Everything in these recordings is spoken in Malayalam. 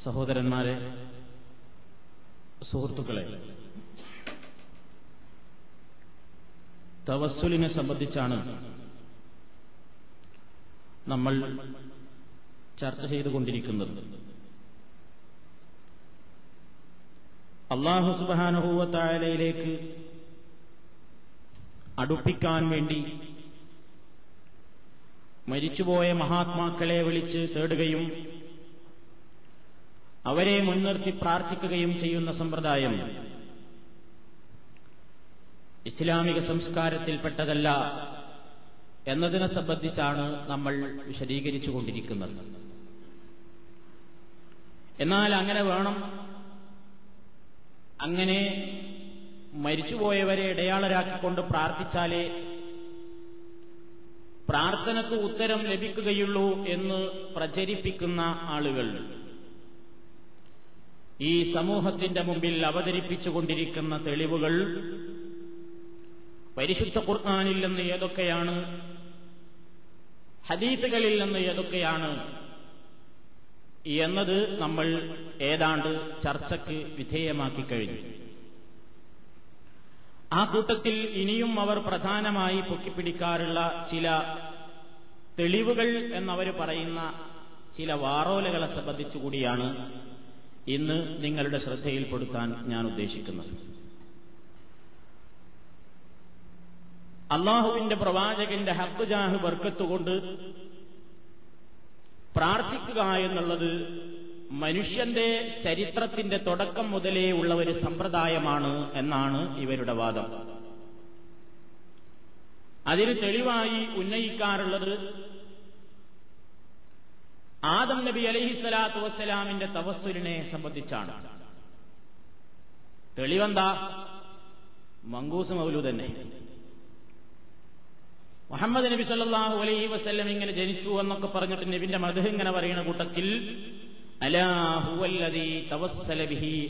സഹോദരന്മാരെ സുഹൃത്തുക്കളെ തവസ്സുലിനെ സംബന്ധിച്ചാണ് നമ്മൾ ചർച്ച ചെയ്തുകൊണ്ടിരിക്കുന്നത്. അള്ളാഹു സുബാനുഭൂവത്തായാലയിലേക്ക് അടുപ്പിക്കാൻ വേണ്ടി മരിച്ചുപോയ മഹാത്മാക്കളെ വിളിച്ച് തേടുകയും അവരെ മുൻനിർത്തി പ്രാർത്ഥിക്കുകയും ചെയ്യുന്ന സമ്പ്രദായം ഇസ്ലാമിക സംസ്കാരത്തിൽപ്പെട്ടതല്ല എന്നതിനെ സംബന്ധിച്ചാണ് നമ്മൾ വിശദീകരിച്ചുകൊണ്ടിരിക്കുന്നത്. എന്നാൽ അങ്ങനെ വേണം അങ്ങനെ മരിച്ചുപോയവരെ ഇടയാളരാക്കിക്കൊണ്ട് പ്രാർത്ഥിച്ചാലേ പ്രാർത്ഥനക്ക് ഉത്തരം ലഭിക്കുകയുള്ളൂ എന്ന് പ്രചരിപ്പിക്കുന്ന ആളുകൾ ഈ സമൂഹത്തിന്റെ മുമ്പിൽ അവതരിപ്പിച്ചുകൊണ്ടിരിക്കുന്ന തെളിവുകൾ പരിശുദ്ധ ഖുർആാനിൽ നിന്ന് ഏതൊക്കെയാണ്? ഹദീസുകളിൽ നിന്ന് ഏതൊക്കെയാണ്? എന്നത് നമ്മൾ ഏതാണ്ട് ചർച്ചയ്ക്ക് വിധേയമാക്കി കഴിഞ്ഞു. ആ കൂട്ടത്തിൽ ഇനിയും അവർ പ്രധാനമായി പൊക്കിപ്പിടിക്കാറുള്ള ചില തെളിവുകൾ എന്നവർ പറയുന്ന ചില വാറോലകളെ സംബന്ധിച്ചുകൂടിയാണ് ഇന്ന് നിങ്ങളുടെ ശ്രദ്ധയിൽപ്പെടുത്താൻ ഞാൻ ഉദ്ദേശിക്കുന്നത്. അള്ളാഹുവിന്റെ പ്രവാചകന്റെ ഹക്കുജാഹ് ബർക്കത്തുകൊണ്ട് പ്രാർത്ഥിക്കുക എന്നുള്ളത് മനുഷ്യന്റെ ചരിത്രത്തിന്റെ തുടക്കം മുതലേ ഉള്ള ഒരു സമ്പ്രദായമാണ് എന്നാണ് ഇവരുടെ വാദം. അതിന് തെളിവായി ഉന്നയിക്കാറുള്ളത് ആദം നബി അലഹിസ്വലാത്തു വസ്സലാമിന്റെ തവസ്സുലിനെ സംബന്ധിച്ചാണ്. തെളിവെന്താ? മങ്കൂസ് മൗലു തന്നെ. മുഹമ്മദ് നബി സല്ലാഹു അലൈഹി വസ്ല്ലം ഇങ്ങനെ ജനിച്ചു എന്നൊക്കെ പറഞ്ഞിട്ട് നബിന്റെ മധു ഇങ്ങനെ പറയുന്ന കൂട്ടത്തിൽ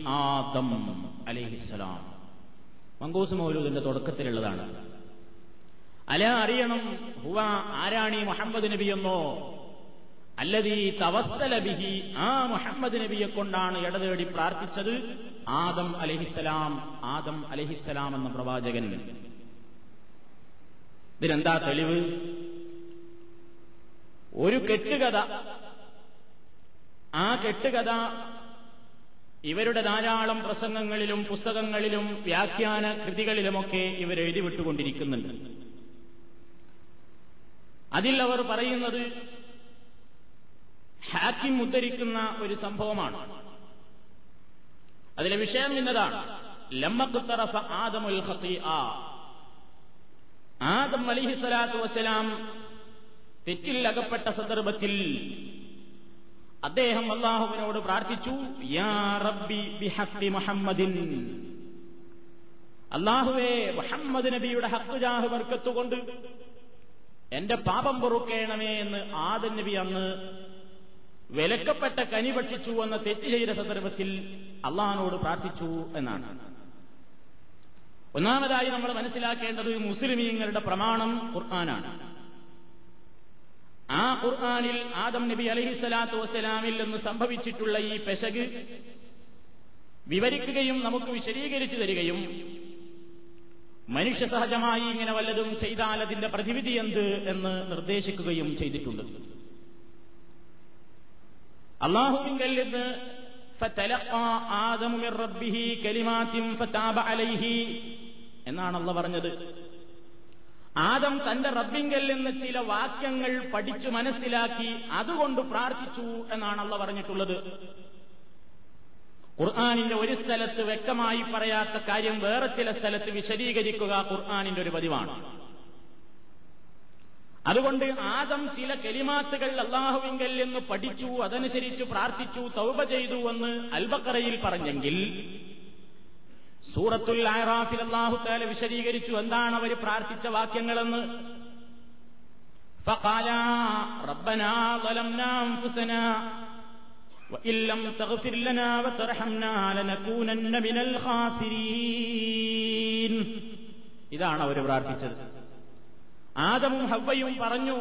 ആദം അലൈഹിസ്സലാം മങ്കൂസ് മൗലൂദിന്റെ തുടക്കത്തിലുള്ളതാണ്. അല അറിയണം ഹുവ ആരാണി മുഹമ്മദ് നബി എന്നോ അല്ലതീ തവസ്സല ബിഹി ആ മുഹമ്മദ് നബിയെ കൊണ്ടാണ് ഇടതേടി പ്രാർത്ഥിച്ചത് ആദം അലഹിസ്സലാം ആദം അലഹിസ്സലാം എന്ന പ്രവാചകൻ. ഇതിനെന്താ തെളിവ്? ഒരു കെട്ടുകഥ. ആ കെട്ടുകഥ ഇവരുടെ ധാരാളം പ്രസംഗങ്ങളിലും പുസ്തകങ്ങളിലും വ്യാഖ്യാന കൃതികളിലുമൊക്കെ ഇവർ എഴുതിവിട്ടുകൊണ്ടിരിക്കുന്നുണ്ട് അതിൽ അവർ പറയുന്നത് ഹാക്കിം ഉദ്ധരിക്കുന്ന ഒരു സംഭവമാണ്. അതിലെ വിഷയം ഇന്നതാണ്. ലമ്മക്കുത്തറഫ ആദമുൽ ആദം ആദം അലിഹിസ്വലാത്തു വസ്സലാം തെറ്റിൽ അകപ്പെട്ട സന്ദർഭത്തിൽ അദ്ദേഹം അള്ളാഹുവിനോട് പ്രാർത്ഥിച്ചു യാ റബ്ബി ബിഹക്കി മുഹമ്മദിൻ. അള്ളാഹുവേ മുഹമ്മദ് നബിയുടെ ഹക്കുജാഹ് വർക്കത്തുകൊണ്ട് എന്റെ പാപം പൊറുക്കേണമേ എന്ന് ആദൻ നബി അന്ന് വിലക്കപ്പെട്ട കനി ഭക്ഷിച്ചു എന്ന തെറ്റ് ചെയ്ത സന്ദർഭത്തിൽ അള്ളഹാനോട് പ്രാർത്ഥിച്ചു എന്നാണ്. ഒന്നാമതായി നമ്മൾ മനസ്സിലാക്കേണ്ടത് മുസ്ലിമീങ്ങളുടെ പ്രമാണം ഖുർആനാണ്. ആ ഖുർആാനിൽ ആദം നബി അലഹിസ്വലാത്തു വസ്സലാമിൽ നിന്ന് സംഭവിച്ചിട്ടുള്ള ഈ പെശക് വിവരിക്കുകയും നമുക്ക് വിശദീകരിച്ചു തരികയും മനുഷ്യ സഹജമായി ഇങ്ങനെ വല്ലതും ചെയ്താൽ അതിന്റെ പ്രതിവിധി എന്ത് എന്ന് നിർദ്ദേശിക്കുകയും ചെയ്തിട്ടുണ്ട്. അള്ളാഹുവിങ്കൽ എന്നാണ് അള്ള പറഞ്ഞത്. ആദം തന്റെ റബ്ബിങ്കൽ നിന്ന് ചില വാക്യങ്ങൾ പഠിച്ചു മനസ്സിലാക്കി അതുകൊണ്ട് പ്രാർത്ഥിച്ചു എന്നാണ് അള്ള പറഞ്ഞിട്ടുള്ളത്. ഖുർആാനിന്റെ ഒരു സ്ഥലത്ത് വ്യക്തമായി പറയാത്ത കാര്യം വേറെ ചില സ്ഥലത്ത് വിശദീകരിക്കുക ഖുർആാനിന്റെ ഒരു പതിവാണ്. അതുകൊണ്ട് ആദം ചില കെലിമാത്തുകൾ അള്ളാഹുവിങ്കൽ എന്ന് പഠിച്ചു അതനുസരിച്ച് പ്രാർത്ഥിച്ചു തൗബ ചെയ്തു എന്ന് അൽബക്കറയിൽ പറഞ്ഞെങ്കിൽ സൂറത്തുൽ ആറാഫിൽ അള്ളാഹു താല വിശദീകരിച്ചു എന്താണ് അവർ പ്രാർത്ഥിച്ച വാക്യങ്ങളെന്ന് فقالا ربنا ظلمنا أنفسنا وإن لم تغفر لنا وترحمنا لنكونن من الخاسرين ഇതാണ് അവർ പ്രാർത്ഥിച്ചത് ആദമും ഹവ്വയും പറഞ്ഞു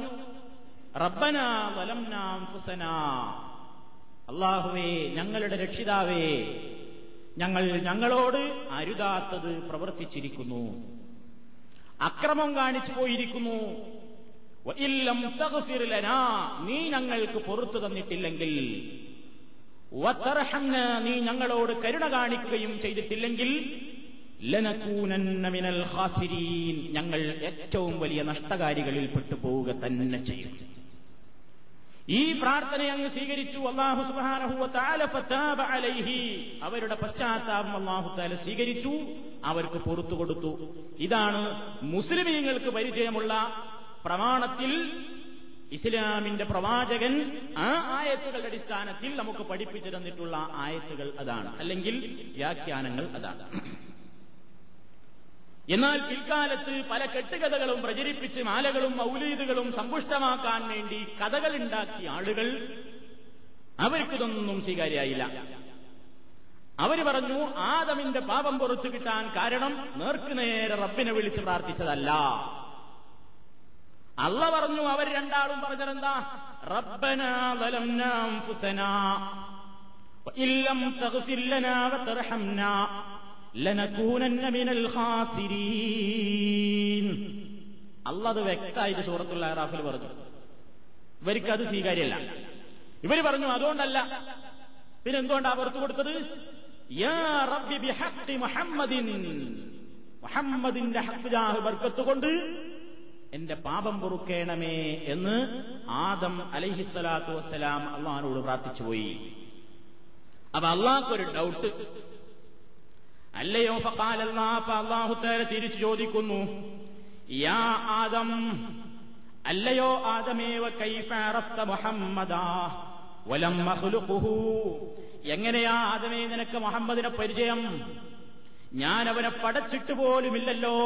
റബ്ബന വലംന അൻഫുസന. അള്ളാഹുവേ ഞങ്ങളുടെ രക്ഷിതാവേ ഞങ്ങൾ ഞങ്ങളോട് അരുതാത്തത് പ്രവർത്തിച്ചിരിക്കുന്നു. അക്രമം കാണിച്ചു പോയിരിക്കുന്നു. നീ ഞങ്ങൾക്ക് പുറത്തു തന്നിട്ടില്ലെങ്കിൽ. നീ ഞങ്ങളോട് കരുണ കാണിക്കുകയും ചെയ്തിട്ടില്ലെങ്കിൽ. ലനകൂനന്ന മിനൽ ഖാസിരീൻ. ഞങ്ങൾ ഏറ്റവും വലിയ നഷ്ടകാരികളിൽ പെട്ടുപോവുക തന്നെ ചെയ്യും. ഈ പ്രാർത്ഥന അങ്ങ് സ്വീകരിച്ചു. അള്ളാഹു സുബാനഹു അലൈഹി. അവരുടെ പശ്ചാത്താപം അള്ളാഹു താല സ്വീകരിച്ചു. അവർക്ക് പുറത്തു കൊടുത്തു. ഇതാണ് മുസ്ലിമീങ്ങൾക്ക് പരിചയമുള്ള പ്രമാണത്തിൽ ഇസ്ലാമിന്റെ പ്രവാചകൻ ആ ആയത്തുകളുടെ അടിസ്ഥാനത്തിൽ നമുക്ക് പഠിപ്പിച്ചു തന്നിട്ടുള്ള ആയത്തുകൾ അതാണ്. അല്ലെങ്കിൽ വ്യാഖ്യാനങ്ങൾ അതാണ്. എന്നാൽ പിൽക്കാലത്ത് പല കെട്ടുകഥകളും പ്രചരിപ്പിച്ച് മാലകളും മൗലീദുകളും സമ്പുഷ്ടമാക്കാൻ വേണ്ടി കഥകൾ ഉണ്ടാക്കിയ ആളുകൾ അവർക്കിതൊന്നും സ്വീകാര്യായില്ല അവർ പറഞ്ഞു ആദമിന്റെ പാപം പുറത്തു കിട്ടാൻ കാരണം നേർക്കുനേരെ റബ്ബിനെ വിളിച്ച് പ്രാർത്ഥിച്ചതല്ല. അള്ള പറഞ്ഞു അവർ രണ്ടാളും പറഞ്ഞതെന്താ? റബ്ബന അള്ളത് വ്യക്തമായിട്ട് സൂറത്തുള്ള റാഫിൽ പറഞ്ഞു. ഇവർക്ക് അത് സ്വീകാര്യമല്ല. ഇവർ പറഞ്ഞു അതുകൊണ്ടല്ല. പിന്നെ എന്തുകൊണ്ടാ പുറത്തു കൊടുത്തത്? മുഹമ്മദിന്റെ ഹഖ്ജാഹ് ബർക്കത്ത് കൊണ്ട് എന്റെ പാപം പൊറുക്കേണമേ എന്ന് ആദം അലഹിസ്സലാത്തു വസ്സലാം അള്ളഹാനോട് പ്രാർത്ഥിച്ചുപോയി. അപ്പൊ അള്ളാഹ്ക്കൊരു ഡൗട്ട് അല്ലയോ? അള്ളാഹുത്തേരെ തിരിച്ചു ചോദിക്കുന്നു യാ ആദം അല്ലയോ ആദമേവ കൈഫറത്ത മുഹമ്മദാ വലം മഹ്ലുഖുഹു എങ്ങനെയാ ആദമേ നിനക്ക് മുഹമ്മദിനെ പരിചയം? ഞാൻ അവനെ പടച്ചിട്ട് പോലുമില്ലല്ലോ.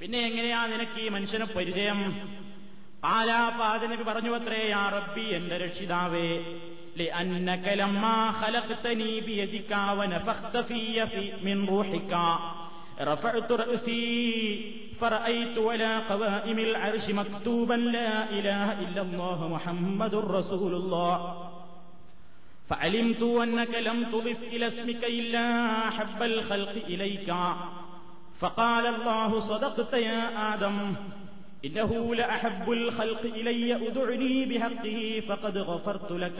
പിന്നെ എങ്ങനെയാ നിനക്ക് ഈ മനുഷ്യനെ പരിചയം? ആലാപാദനബി പറഞ്ഞു അത്രേ ആ റബ്ബി എന്റെ രക്ഷിതാവേ لأنك لما خلقتني بيدك ونفخت في, من روحك. رفعت رأسي فرأيت ولا قوائم العرش مكتوبا لا إله إلا الله محمد رسول الله. فعلمت أنك لم تضف إلى اسمك إلا أحب الخلق إليك. فقال الله صدقت يا آدم. إنه لأحب الخلق إلي أدعني بحقه فقد غفرت لك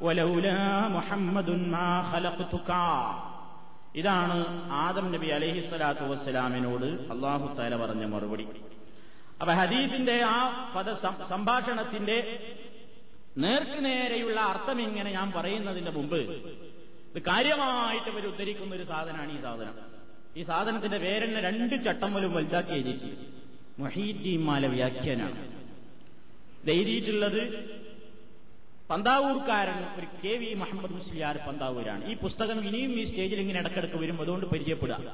ولولا محمد ما خلقتك ഇതാണ് ആദം നബി അലഹി സ്വലാത്തു വസ്സലാമിനോട് അള്ളാഹു താല പറഞ്ഞ മറുപടി അപ്പൊ ഹദീഫിന്റെ ആ പദ സംഭാഷണത്തിന്റെ നേർക്കുനേരെയുള്ള അർത്ഥം ഇങ്ങനെ ഞാൻ പറയുന്നതിന്റെ മുമ്പ് ഇത് കാര്യമായിട്ട് ഇവർ ഉദ്ധരിക്കുന്ന ഒരു സാധനമാണ് ഈ സാധനം ഈ സാധനത്തിന്റെ പേരെന്നെ രണ്ട് ചട്ടം പോലും വലുതാക്കി എഴുതിയിട്ടുണ്ട് മൊഹീദ്ദീമാല വ്യാഖ്യാനാണ്. എഴുതിയിട്ടുള്ളത് പന്താവൂർക്കാരൻ ഒരു കെ വി മുഹമ്മദ് മുസ്ലിയാർ പന്താവൂരാണ്. ഈ പുസ്തകം ഇനിയും ഈ സ്റ്റേജിൽ ഇങ്ങനെ ഇടക്കിടക്ക് വരും അതുകൊണ്ട് പരിചയപ്പെടുക.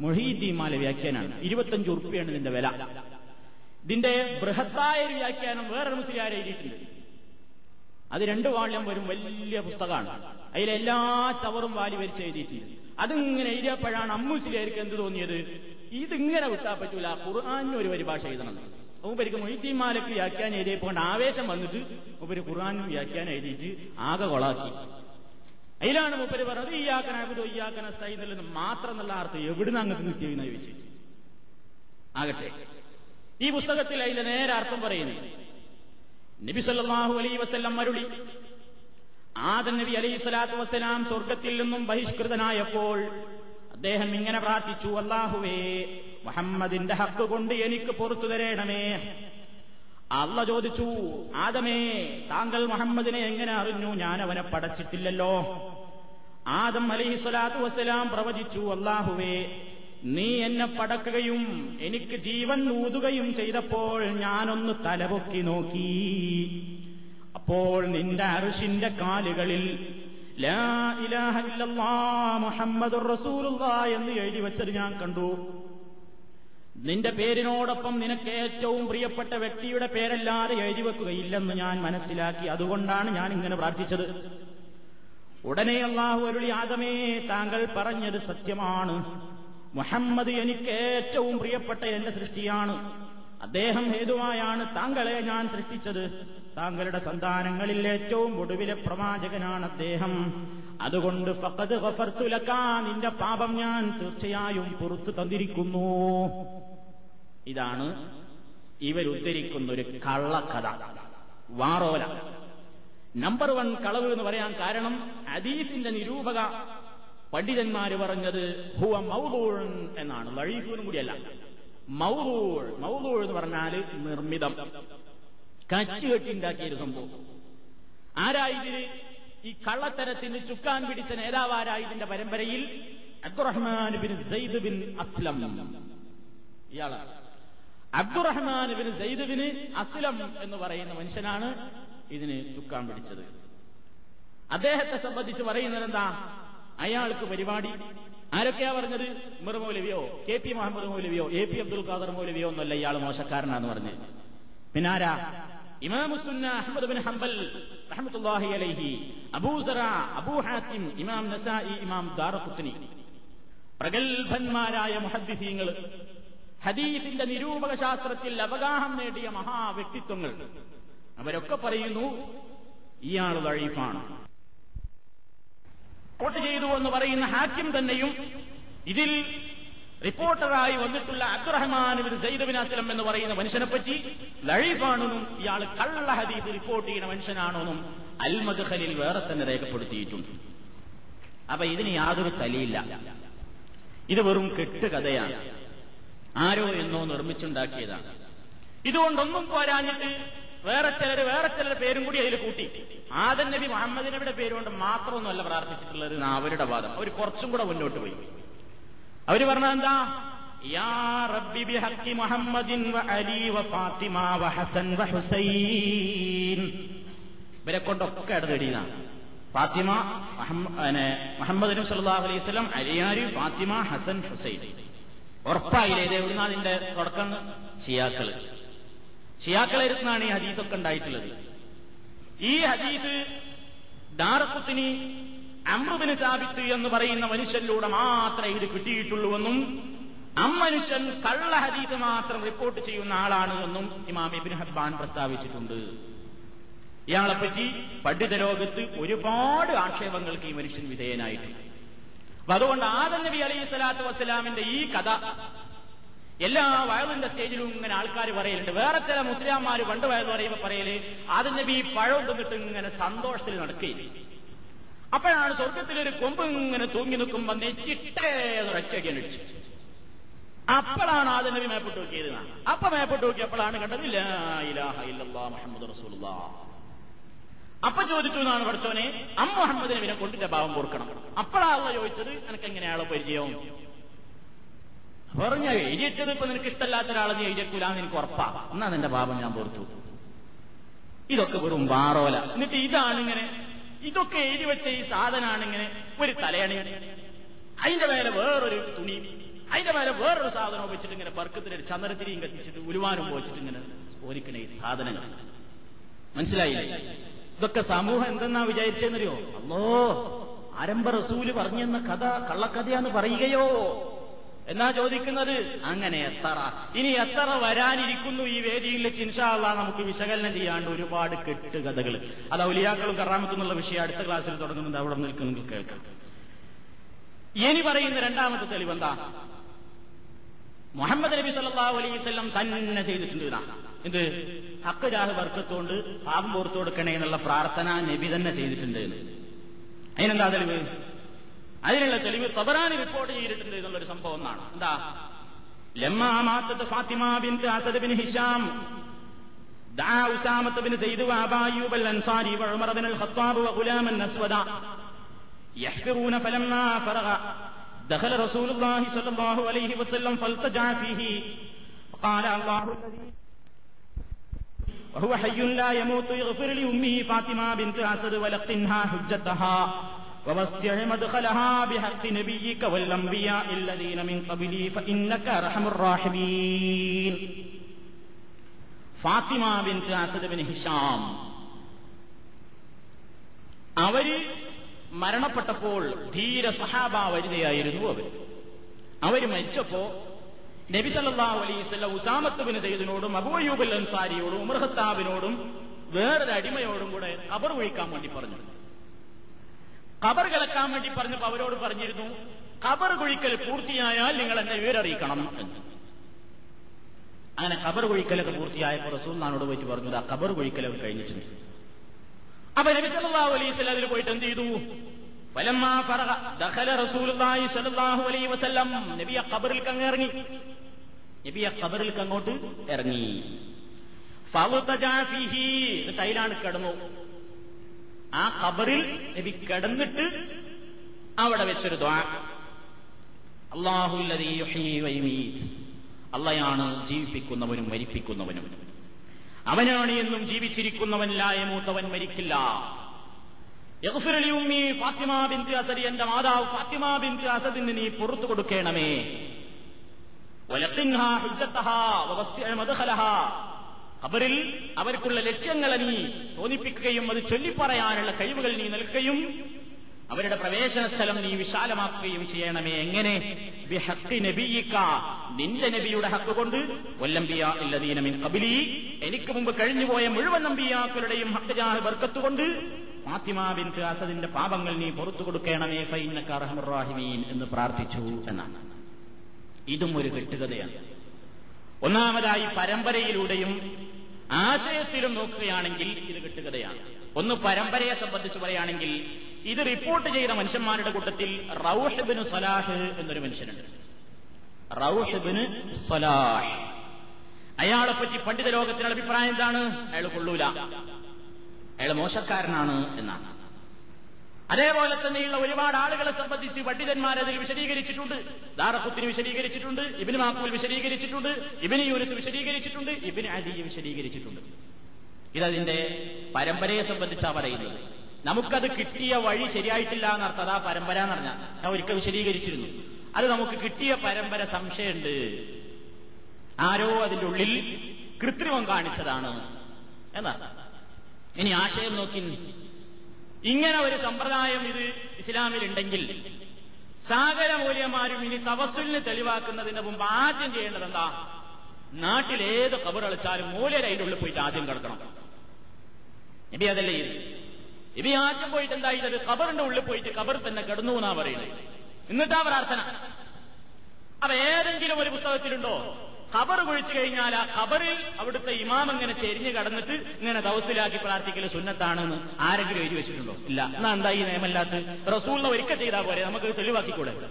മൊഹീദ്ദീമാല വ്യാഖ്യാനാണ്. ഇരുപത്തഞ്ച് ഉറുപ്പിയാണ് ഇതിന്റെ വില. ഇതിന്റെ ബൃഹത്തായ ഒരു വ്യാഖ്യാനം വേറൊരു മുസ്ലിയാർ എഴുതിയിട്ടുണ്ട്. അത് രണ്ട് വാള്യം വരും വലിയ പുസ്തകമാണ്. അതിലെല്ലാ ചവറും വാരി വരിച്ച് എഴുതിയിട്ടുണ്ട്. അതിങ്ങനെ എഴുതിയപ്പോഴാണ് അമ്മുസിലേക്ക് എന്ത് തോന്നിയത്? ഇതിങ്ങനെ വിട്ടാൻ പറ്റൂല. ഖുർആാനിന് ഒരു പരിഭാഷ എഴുതണം. മൂപ്പരിക്ക് മൊയ്തീൻ മാലക്ക് വ്യാഖ്യാനം എഴുതിയപ്പോൾ ആവേശം വന്നിട്ട് മൂപ്പര് ഖുർആാനും വ്യാഖ്യാനം എഴുതിയിട്ട് ആകെ കൊളാക്കി. അതിലാണ് മൂപ്പര് പറഞ്ഞത് ഈയാക്കനാകുതോ ഈയാക്കന സ്ഥൈതല്ലെന്ന് മാത്രം നല്ല അർത്ഥം എവിടുന്ന് അങ്ങോട്ട് കിട്ടിയെന്ന് ചോദിച്ചു ആകട്ടെ. ഈ പുസ്തകത്തിൽ അതിലെ നേരെ അർത്ഥം പറയുന്നു. നബി സല്ലാഹു അലൈ വസ്ല്ലം മരുളി. ആദ നബി അലൈഹി സ്വലാത്തു വസ്സലാം സ്വർഗത്തിൽ നിന്നും ബഹിഷ്കൃതനായപ്പോൾ അദ്ദേഹം ഇങ്ങനെ പ്രാർത്ഥിച്ചു അള്ളാഹുവേ മുഹമ്മദിന്റെ ഹക്ക് കൊണ്ട് എനിക്ക് പുറത്തു തരേണമേ. അള്ള ചോദിച്ചു ആദമേ താങ്കൾ മുഹമ്മദിനെ എങ്ങനെ അറിഞ്ഞു? ഞാൻ അവനെ പടച്ചിട്ടില്ലല്ലോ. ആദം അലഹി സ്വലാത്തു വസ്സലാം പ്രവചിച്ചു അള്ളാഹുവേ നീ എന്നെ പടക്കുകയും എനിക്ക് ജീവൻ ഊതുകയും ചെയ്തപ്പോൾ ഞാനൊന്ന് തലപൊക്കി നോക്കി. അപ്പോൾ നിന്റെ അറുഷിന്റെ കാലുകളിൽ റസൂലുള്ളാ എന്ന് എഴുതി വെച്ചത് ഞാൻ കണ്ടു. നിന്റെ പേരിനോടൊപ്പം നിനക്ക് ഏറ്റവും പ്രിയപ്പെട്ട വ്യക്തിയുടെ പേരല്ലാതെ എഴുതി വെക്കുകയില്ലെന്ന് ഞാൻ മനസ്സിലാക്കി. അതുകൊണ്ടാണ് ഞാൻ ഇങ്ങനെ പ്രാർത്ഥിച്ചത്. ഉടനെ അള്ളാഹു അരുളി ആദമേ താങ്കൾ പറഞ്ഞത് സത്യമാണ്. മുഹമ്മദ് എനിക്ക് ഏറ്റവും പ്രിയപ്പെട്ട എന്റെ സൃഷ്ടിയാണ്. അദ്ദേഹം ഹേതുവായാണ് താങ്കളെ ഞാൻ സൃഷ്ടിച്ചത്. താങ്കളുടെ സന്താനങ്ങളിൽ ഏറ്റവും ഒടുവിലെ പ്രവാചകനാണ് അദ്ദേഹം. അതുകൊണ്ട് ഫക്കത് ഗഫർത്തുലക്കാ നിന്റെ പാപം ഞാൻ തീർച്ചയായും പുറത്തു തന്നിരിക്കുന്നു. ഇതാണ് ഇവരുദ്ധരിക്കുന്ന ഒരു കള്ളക്കഥ. വാറോല. നമ്പർ വൺ കളവ് എന്ന് പറയാൻ കാരണം അദീസിന്റെ നിരൂപക പണ്ഡിതന്മാര് പറഞ്ഞത് ഹുവ മൗലൂൾ എന്നാണ്. ലഴീഫൂനും കൂടിയല്ല. മൗലൂൾ എന്ന് പറഞ്ഞാൽ നിർമ്മിതം. കറ്റുകെട്ടിണ്ടാക്കിയ ഒരു സംഭവം. ആരായതിന് ഈ കള്ളത്തരത്തിന് ചുക്കാൻ പിടിച്ച നേതാവാരായതിന്റെ പരമ്പരയിൽ Abdulrahman bin Syed bin Aslam. ഇയാളാണ് Abdulrahman bin Syed bin Aslam എന്ന് പറയുന്ന മനുഷ്യനാണ് ഇതിന് ചുക്കാൻ പിടിച്ചത്. അദ്ദേഹത്തെ സംബന്ധിച്ച് പറയുന്നത് എന്താ അയാൾക്ക് പരിപാടി. ആരൊക്കെയാ പറഞ്ഞത്? ഉമർ മൗലവിയോ? കെ പി മുഹമ്മദ് മൗലവിയോ? എ പി അബ്ദുൽ ഖാദർ മൗലവിയോ എന്നല്ല ഇയാൾ മോശക്കാരനാന്ന് പറഞ്ഞ് പിന്നാരാ? ഇമാമുസുന്ന അഹമ്മദ് ബിൻ ഹംബൽ റഹ്മത്തുള്ളാഹി അലൈഹി. അബൂസറ അബൂ ഹാത്തിം ഇമാം നസായി ഇമാം ദാറഖുത്നി. പ്രഗത്ഭന്മാരായ മുഹദ്ദിസീങ്ങൾ. ഹദീസിന്റെ നിരൂപക ശാസ്ത്രത്തിൽ അവഗാഹം നേടിയ മഹാവ്യക്തിത്വങ്ങൾ. അവരൊക്കെ പറയുന്നു ഇയാൾ വഴീഫാണ് റിപ്പോർട്ട് ചെയ്തു എന്ന് പറയുന്ന ഹാക്കിം തന്നെയും ഇതിൽ റിപ്പോർട്ടറായി വന്നിട്ടുള്ള Abdurahman bin Sayyid bin Aslam എന്ന് പറയുന്ന മനുഷ്യനെ പറ്റി ഇയാൾ കള്ള ഹദീസ് റിപ്പോർട്ട് ചെയ്യുന്ന മനുഷ്യനാണെന്നും അൽ മദ്ഖലിൽ വേറെ തന്നെ രേഖപ്പെടുത്തിയിട്ടുണ്ട്. അപ്പൊ ഇതിന് യാതൊരു തലയില്ല. ഇത് വെറും കെട്ടുകഥയാണ്. ആരോ എന്നോ നിർമ്മിച്ചുണ്ടാക്കിയതാണ്. ഇതുകൊണ്ടൊന്നും പോരാഞ്ഞിട്ട് വേറെ ചിലർ വേറെ ചിലർ പേരും കൂടി അതിൽ കൂട്ടി. ആദൻ നബി മുഹമ്മദ് നബിയുടെ പേരുകൊണ്ട് മാത്രമൊന്നുമല്ല പ്രാർത്ഥിച്ചിട്ടുള്ളത്. എന്ന് അവരുടെ വാദം. അവർ കുറച്ചും കൂടെ മുന്നോട്ട് പോയി. അവർ പറഞ്ഞത് എന്താ? യാ റബ്ബി ബി ഹക്കി മുഹമ്മദിൻ വ അലി വ ഫാത്തിമ വ ഹസൻ വ ഹുസൈൻ. ഇവരെ കൊണ്ടൊക്കെ ഇടതടിയതാണ് ഫാത്തിമ മുഹമ്മദ് നബി സല്ലല്ലാഹു അലൈഹി വസല്ലം അലിയാരി ഫാത്തിമ ഹസൻ ഹുസൈൻ. ഉറപ്പായില്ലേ ഇത് എവിടുന്ന അതിന്റെ തുടക്കം? ഷിയാക്കൾ. ഷിയാക്കളെരുന്നാണ് ഈ ഹദീസൊക്കെ ഉണ്ടായിട്ടുള്ളത്. ഈ ഹദീസ് ദാറക്കുത്തിന് അമ്രുബിന് സാബിത്ത് എന്ന് പറയുന്ന മനുഷ്യനിലൂടെ മാത്രമേ ഇത് കിട്ടിയിട്ടുള്ളൂവെന്നും അമ്മനുഷ്യൻ കള്ള ഹദീസ് മാത്രം റിപ്പോർട്ട് ചെയ്യുന്ന ആളാണ് എന്നും ഇമാം ഇബിൻ ഹബ്ബാൻ പ്രസ്താവിച്ചിട്ടുണ്ട്. ഇയാളെപ്പറ്റി പണ്ഡിത ലോകത്ത് ഒരുപാട് ആക്ഷേപങ്ങൾക്ക് ഈ മനുഷ്യൻ വിധേയനായിട്ടുണ്ട്. അപ്പൊ അതുകൊണ്ട് ആദം നബി അലൈഹി സ്വലാത്തു വസ്സലാമിന്റെ ഈ കഥ എല്ലാ വയലിന്റെ സ്റ്റേജിലും ഇങ്ങനെ ആൾക്കാർ പറയലുണ്ട്. വേറെ ചില മുസ്ലിംമാർ പണ്ട് വയൽ പറയുമ്പോൾ പറയൽ ആദം നബി പഴം തിന്നിട്ട് ഇങ്ങനെ സന്തോഷത്തിൽ നടക്കുകയില്ല? അപ്പോഴാണ് സ്വർഗത്തിലൊരു കൊമ്പ് ഇങ്ങനെ തൂങ്ങി നിൽക്കുമ്പോൾ നെച്ചിട്ടേ ഒരൊറ്റയ്ക്ക് അടിച്ചു. അപ്പോഴാണ് ആദ്യം നബി മേപ്പിട്ട് നോക്കിയത് അപ്പൊ മേപ്പിട്ട് നോക്കിയപ്പോഴാണ് കണ്ടത് മുഹമ്മദ് റസൂലുള്ള. അപ്പൊ ചോദിച്ചു എന്നാണ് പഠിച്ചോനെ അമ്മ മുഹമ്മദ് നബിനെ കൊണ്ടിന്റെ ഭാവം കൊടുക്കണം അപ്പോഴാണല്ലോ ചോദിച്ചത് എനിക്ക് എങ്ങനെയാണോ പരിചയവും പറഞ്ഞ എഴുതിച്ചത് ഇപ്പൊ നിനക്ക് ഇഷ്ടമല്ലാത്ത ഒരാളെ നീ എഴുതിക്കൂലാന്ന് എനിക്ക് ഉറപ്പാ. എന്നാ നിന്റെ പാപം ഞാൻ പൊറത്തു. ഇതൊക്കെ വെറും വാറോല. എന്നിട്ട് ഇതാണിങ്ങനെ. ഇതൊക്കെ എഴുതി വെച്ച ഈ സാധനമാണിങ്ങനെ ഒരു തലയണി. അതിന്റെ മേലെ വേറൊരു തുണി. അതിന്റെ മേലെ വേറൊരു സാധനം വെച്ചിട്ട് ഇങ്ങനെ ബർക്കത്തിനൊരു ചന്ദ്രത്തിരിയും കത്തിച്ചിട്ട് ഉരുവാനും വെച്ചിട്ട് ഇങ്ങനെ ഓരിക്കണ ഈ സാധനങ്ങൾ. മനസ്സിലായില്ലേ? ഇതൊക്കെ സമൂഹം എന്തെന്നാ വിചാരിച്ചെന്നറിയോ? അല്ലോ ആരംഭ റസൂൽ പറഞ്ഞെന്ന കഥ കള്ളക്കഥയാന്ന് പറയുകയോ? എന്നാ ചോദിക്കുന്നത്? അങ്ങനെ എത്ര. ഇനി എത്ര വരാനിരിക്കുന്നു ഈ വേദിയിൽ ചിൻഷാള്ള നമുക്ക് വിശകലനം ചെയ്യാണ്ട് ഒരുപാട് കെട്ടുകഥകൾ. അത് ഔലിയാക്കളും കറാമത്തുന്നുള്ള വിഷയം അടുത്ത ക്ലാസ്സിൽ തുടങ്ങുന്നത് അവിടെ നിൽക്കുന്നെങ്കിൽ കേൾക്കാം. ഇനി പറയുന്ന രണ്ടാമത്തെ തെളിവ് എന്താ? മുഹമ്മദ് നബി സല്ലാ അലൈഹി വസല്ലം തന്നെ ചെയ്തിട്ടുണ്ട് ഇതാ. എന്ത്? ഹക്ക് വർക്കത്തോണ്ട് പാപം പുറത്തു കൊടുക്കണേ എന്നുള്ള പ്രാർത്ഥന നബി തന്നെ ചെയ്തിട്ടുണ്ട്. അതിനെന്താ തെളിവ്? അതിനുള്ള തെളിവ് തബറാനി റിപ്പോർട്ട് ചെയ്തിട്ടുണ്ട് എന്നുള്ളൊരു സംഭവം എന്നാണ് എന്താ ലമ്മാമാത്തത് Fatima bin Asad bin Hisham دعا أسامة بن زيد وأبا أيوب الأنصاري وعمر بن الخطاب وغلاما أسودا يحفرون فلما فرغ دخل رسول الله صلى الله عليه وسلم فالتجع فيه فقال الله الذي وهو حي لا يموت يغفر لأمه فاطمة بنت أسد ولقنها حجتها ووسع مدخلها بحق نبيك والأنبياء الذين من قبلي فإنك أرحم الراحمين Fatima bin Asad bin Hisham അവര് മരണപ്പെട്ടപ്പോൾ ധീര സഹാബ വനിതയായിരുന്നു അവർ അവര് മരിച്ചപ്പോ നബി സല്ലല്ലാഹു അലൈഹി വസല്ലം ഉസാമത്ത് ബിൻ സയ്യിദിനോടും അബൂ അയ്യൂബ് അൽ അൻസാരിയോടും ഉമർ ഖത്താബിനോടും വേറൊരു അടിമയോടും കൂടെ കബർ കുഴിക്കാൻ വേണ്ടി പറഞ്ഞു കബർ കിളക്കാൻ വേണ്ടി പറഞ്ഞപ്പോ അവരോട് പറഞ്ഞിരുന്നു കബർ കുഴിക്കൽ പൂർത്തിയായാൽ നിങ്ങൾ എന്നെ വിവരറിയിക്കണം എന്ന്. അങ്ങനെ കബർ കുഴിക്കലൊക്കെ പൂർത്തിയായപ്പോൾ റസൂൽ നാനോട് പോയിട്ട് പറഞ്ഞു ആ കബർ കുഴിക്കലൊക്കെ കഴിഞ്ഞിട്ടുണ്ട്. അപ്പൊ നബി സല്ലല്ലാഹു അലൈഹി അതിൽ പോയിട്ട് എന്ത് ചെയ്തു? ഫലമ്മാ ഇറങ്ങി നബി ഖബറിൽ അങ്ങോട്ട് ഇറങ്ങി. അതിലാണ് കിടന്നു. ആ ഖബറിൽ നബി കിടന്നിട്ട് അവിടെ വെച്ചൊരു ദ്വാ. അള്ളയാണ് ജീവിപ്പിക്കുന്നവനും മരിപ്പിക്കുന്നവനും. അവനാണ് എന്നും ജീവിച്ചിരിക്കുന്നവൻ മൂത്തവൻ മരിക്കില്ല. ഉമ്മി ഫാത്തിമ ബിന്ത് അസദി എന്റെ മാതാവ് ഫാത്തിമ ബിന്ത് അസദിന് നീ പുറത്തു കൊടുക്കണമേ. ഖബറിൽ അവർക്കുള്ള ലക്ഷ്യങ്ങളെ നീ തോന്നിപ്പിക്കുകയും അത് ചൊല്ലിപ്പറയാനുള്ള കഴിവുകൾ നീ നൽകുകയും അവരുടെ പ്രവേശന സ്ഥലം നീ വിശാലമാക്കുകയും ചെയ്യണമേ. എങ്ങനെ? നബിയിക്ക നിന്റെ നബിയുടെ ഹക്ക് കൊണ്ട്. വല്ലംബിയ ഇല്ലദീന മിൻ ഖബിലി. എനിക്ക് മുമ്പ് കഴിഞ്ഞുപോയ മുഴുവൻ നമ്പിയാക്കളുടെയും ഹക്കജാഹ് ബർക്കത്തുകൊണ്ട് ഫാത്തിമ ബിൻത് അസദിന്റെ പാപങ്ങൾ നീ പുറത്തു കൊടുക്കണമേ. റാഹിമീൻ എന്ന് പ്രാർത്ഥിച്ചു എന്നാണ്. ഇതും ഒരു കെട്ടുകഥയാണ്. ഒന്നാമതായി പരമ്പരയിലൂടെയും ആശയത്തിലും നോക്കുകയാണെങ്കിൽ ഇത് കിട്ടുകയാണ് ഒന്ന് പരമ്പരയെ സംബന്ധിച്ച് പറയുകയാണെങ്കിൽ ഇത് റിപ്പോർട്ട് ചെയ്ത മനുഷ്യന്മാരുടെ കൂട്ടത്തിൽ റൌഷബിന് സലാഹ് എന്നൊരു മനുഷ്യനുണ്ട്. റൌഷബിന് സലാഹ്. അയാളെ പറ്റി പണ്ഡിത ലോകത്തിനുള്ള അഭിപ്രായം എന്താണ്? അയാൾ കൊള്ളൂല. അയാൾ മോശക്കാരനാണ് എന്നാണ്. അതേപോലെ തന്നെയുള്ള ഒരുപാട് ആളുകളെ സംബന്ധിച്ച് പണ്ഡിതന്മാരതിൽ വിശദീകരിച്ചിട്ടുണ്ട്. ദാറക്കുത്തിന് വിശദീകരിച്ചിട്ടുണ്ട് ഇബിന് മാക്കൂൽ വിശദീകരിച്ചിട്ടുണ്ട് ഇബിന് യൂനിസ് വിശദീകരിച്ചിട്ടുണ്ട് ഇബിന് അലി വിശദീകരിച്ചിട്ടുണ്ട്. ഇതതിന്റെ പരമ്പരയെ സംബന്ധിച്ചാണ് പറയുന്നത്. നമുക്കത് കിട്ടിയ വഴി ശരിയായിട്ടില്ല എന്നർത്ഥം. അതാ പരമ്പര എന്ന് പറഞ്ഞാൽ ഞാൻ ഒരിക്കൽ വിശദീകരിച്ചിരുന്നു. അത് നമുക്ക് കിട്ടിയ പരമ്പര സംശയമുണ്ട്. ആരോ അതിന്റെ ഉള്ളിൽ കൃത്രിമം കാണിച്ചതാണ് എന്നർത്ഥം. ഇനി ആശയം നോക്കി ഇങ്ങനെ ഒരു സമ്പ്രദായം ഇത് ഇസ്ലാമിലുണ്ടെങ്കിൽ സാഗര മൂല്യന്മാരും ഇനി തവസുലിന് തെളിവാക്കുന്നതിന് മുമ്പ് ആദ്യം ചെയ്യേണ്ടത് എന്താ നാട്ടിലേത് കബറളിച്ചാലും മൂലര ഉള്ളിൽ പോയിട്ട് ആദ്യം കിടക്കണം. നബി അതല്ലേ ഇത് നബി ആദ്യം പോയിട്ട് എന്താ കബറിന്റെ ഉള്ളിൽ പോയിട്ട് കബർ തന്നെ കിടന്നു എന്നാ പറയുന്നത്. എന്നിട്ടാ പ്രാർത്ഥന. അപ്പൊ ഏതെങ്കിലും ഒരു പുസ്തകത്തിലുണ്ടോ? ഖബർ കുഴിച്ചു കഴിഞ്ഞാൽ ആ ഖബറിൽ അവിടുത്തെ ഇമാം ഇങ്ങനെ ചെരിഞ്ഞു കടന്നിട്ട് ഇങ്ങനെ ദൗസിലാക്കി പ്രാർത്ഥിക്കൽ സുന്നത്താണെന്ന് ആരെങ്കിലും എഴുതി വെച്ചിട്ടുണ്ടോ? ഇല്ല. എന്നാ എന്താ ഈ നിയമല്ലാത്ത? റസൂളിനെ ഒരിക്കൽ ചെയ്താൽ പോരെ. നമുക്ക് തെളിവാക്കിക്കൂടെ?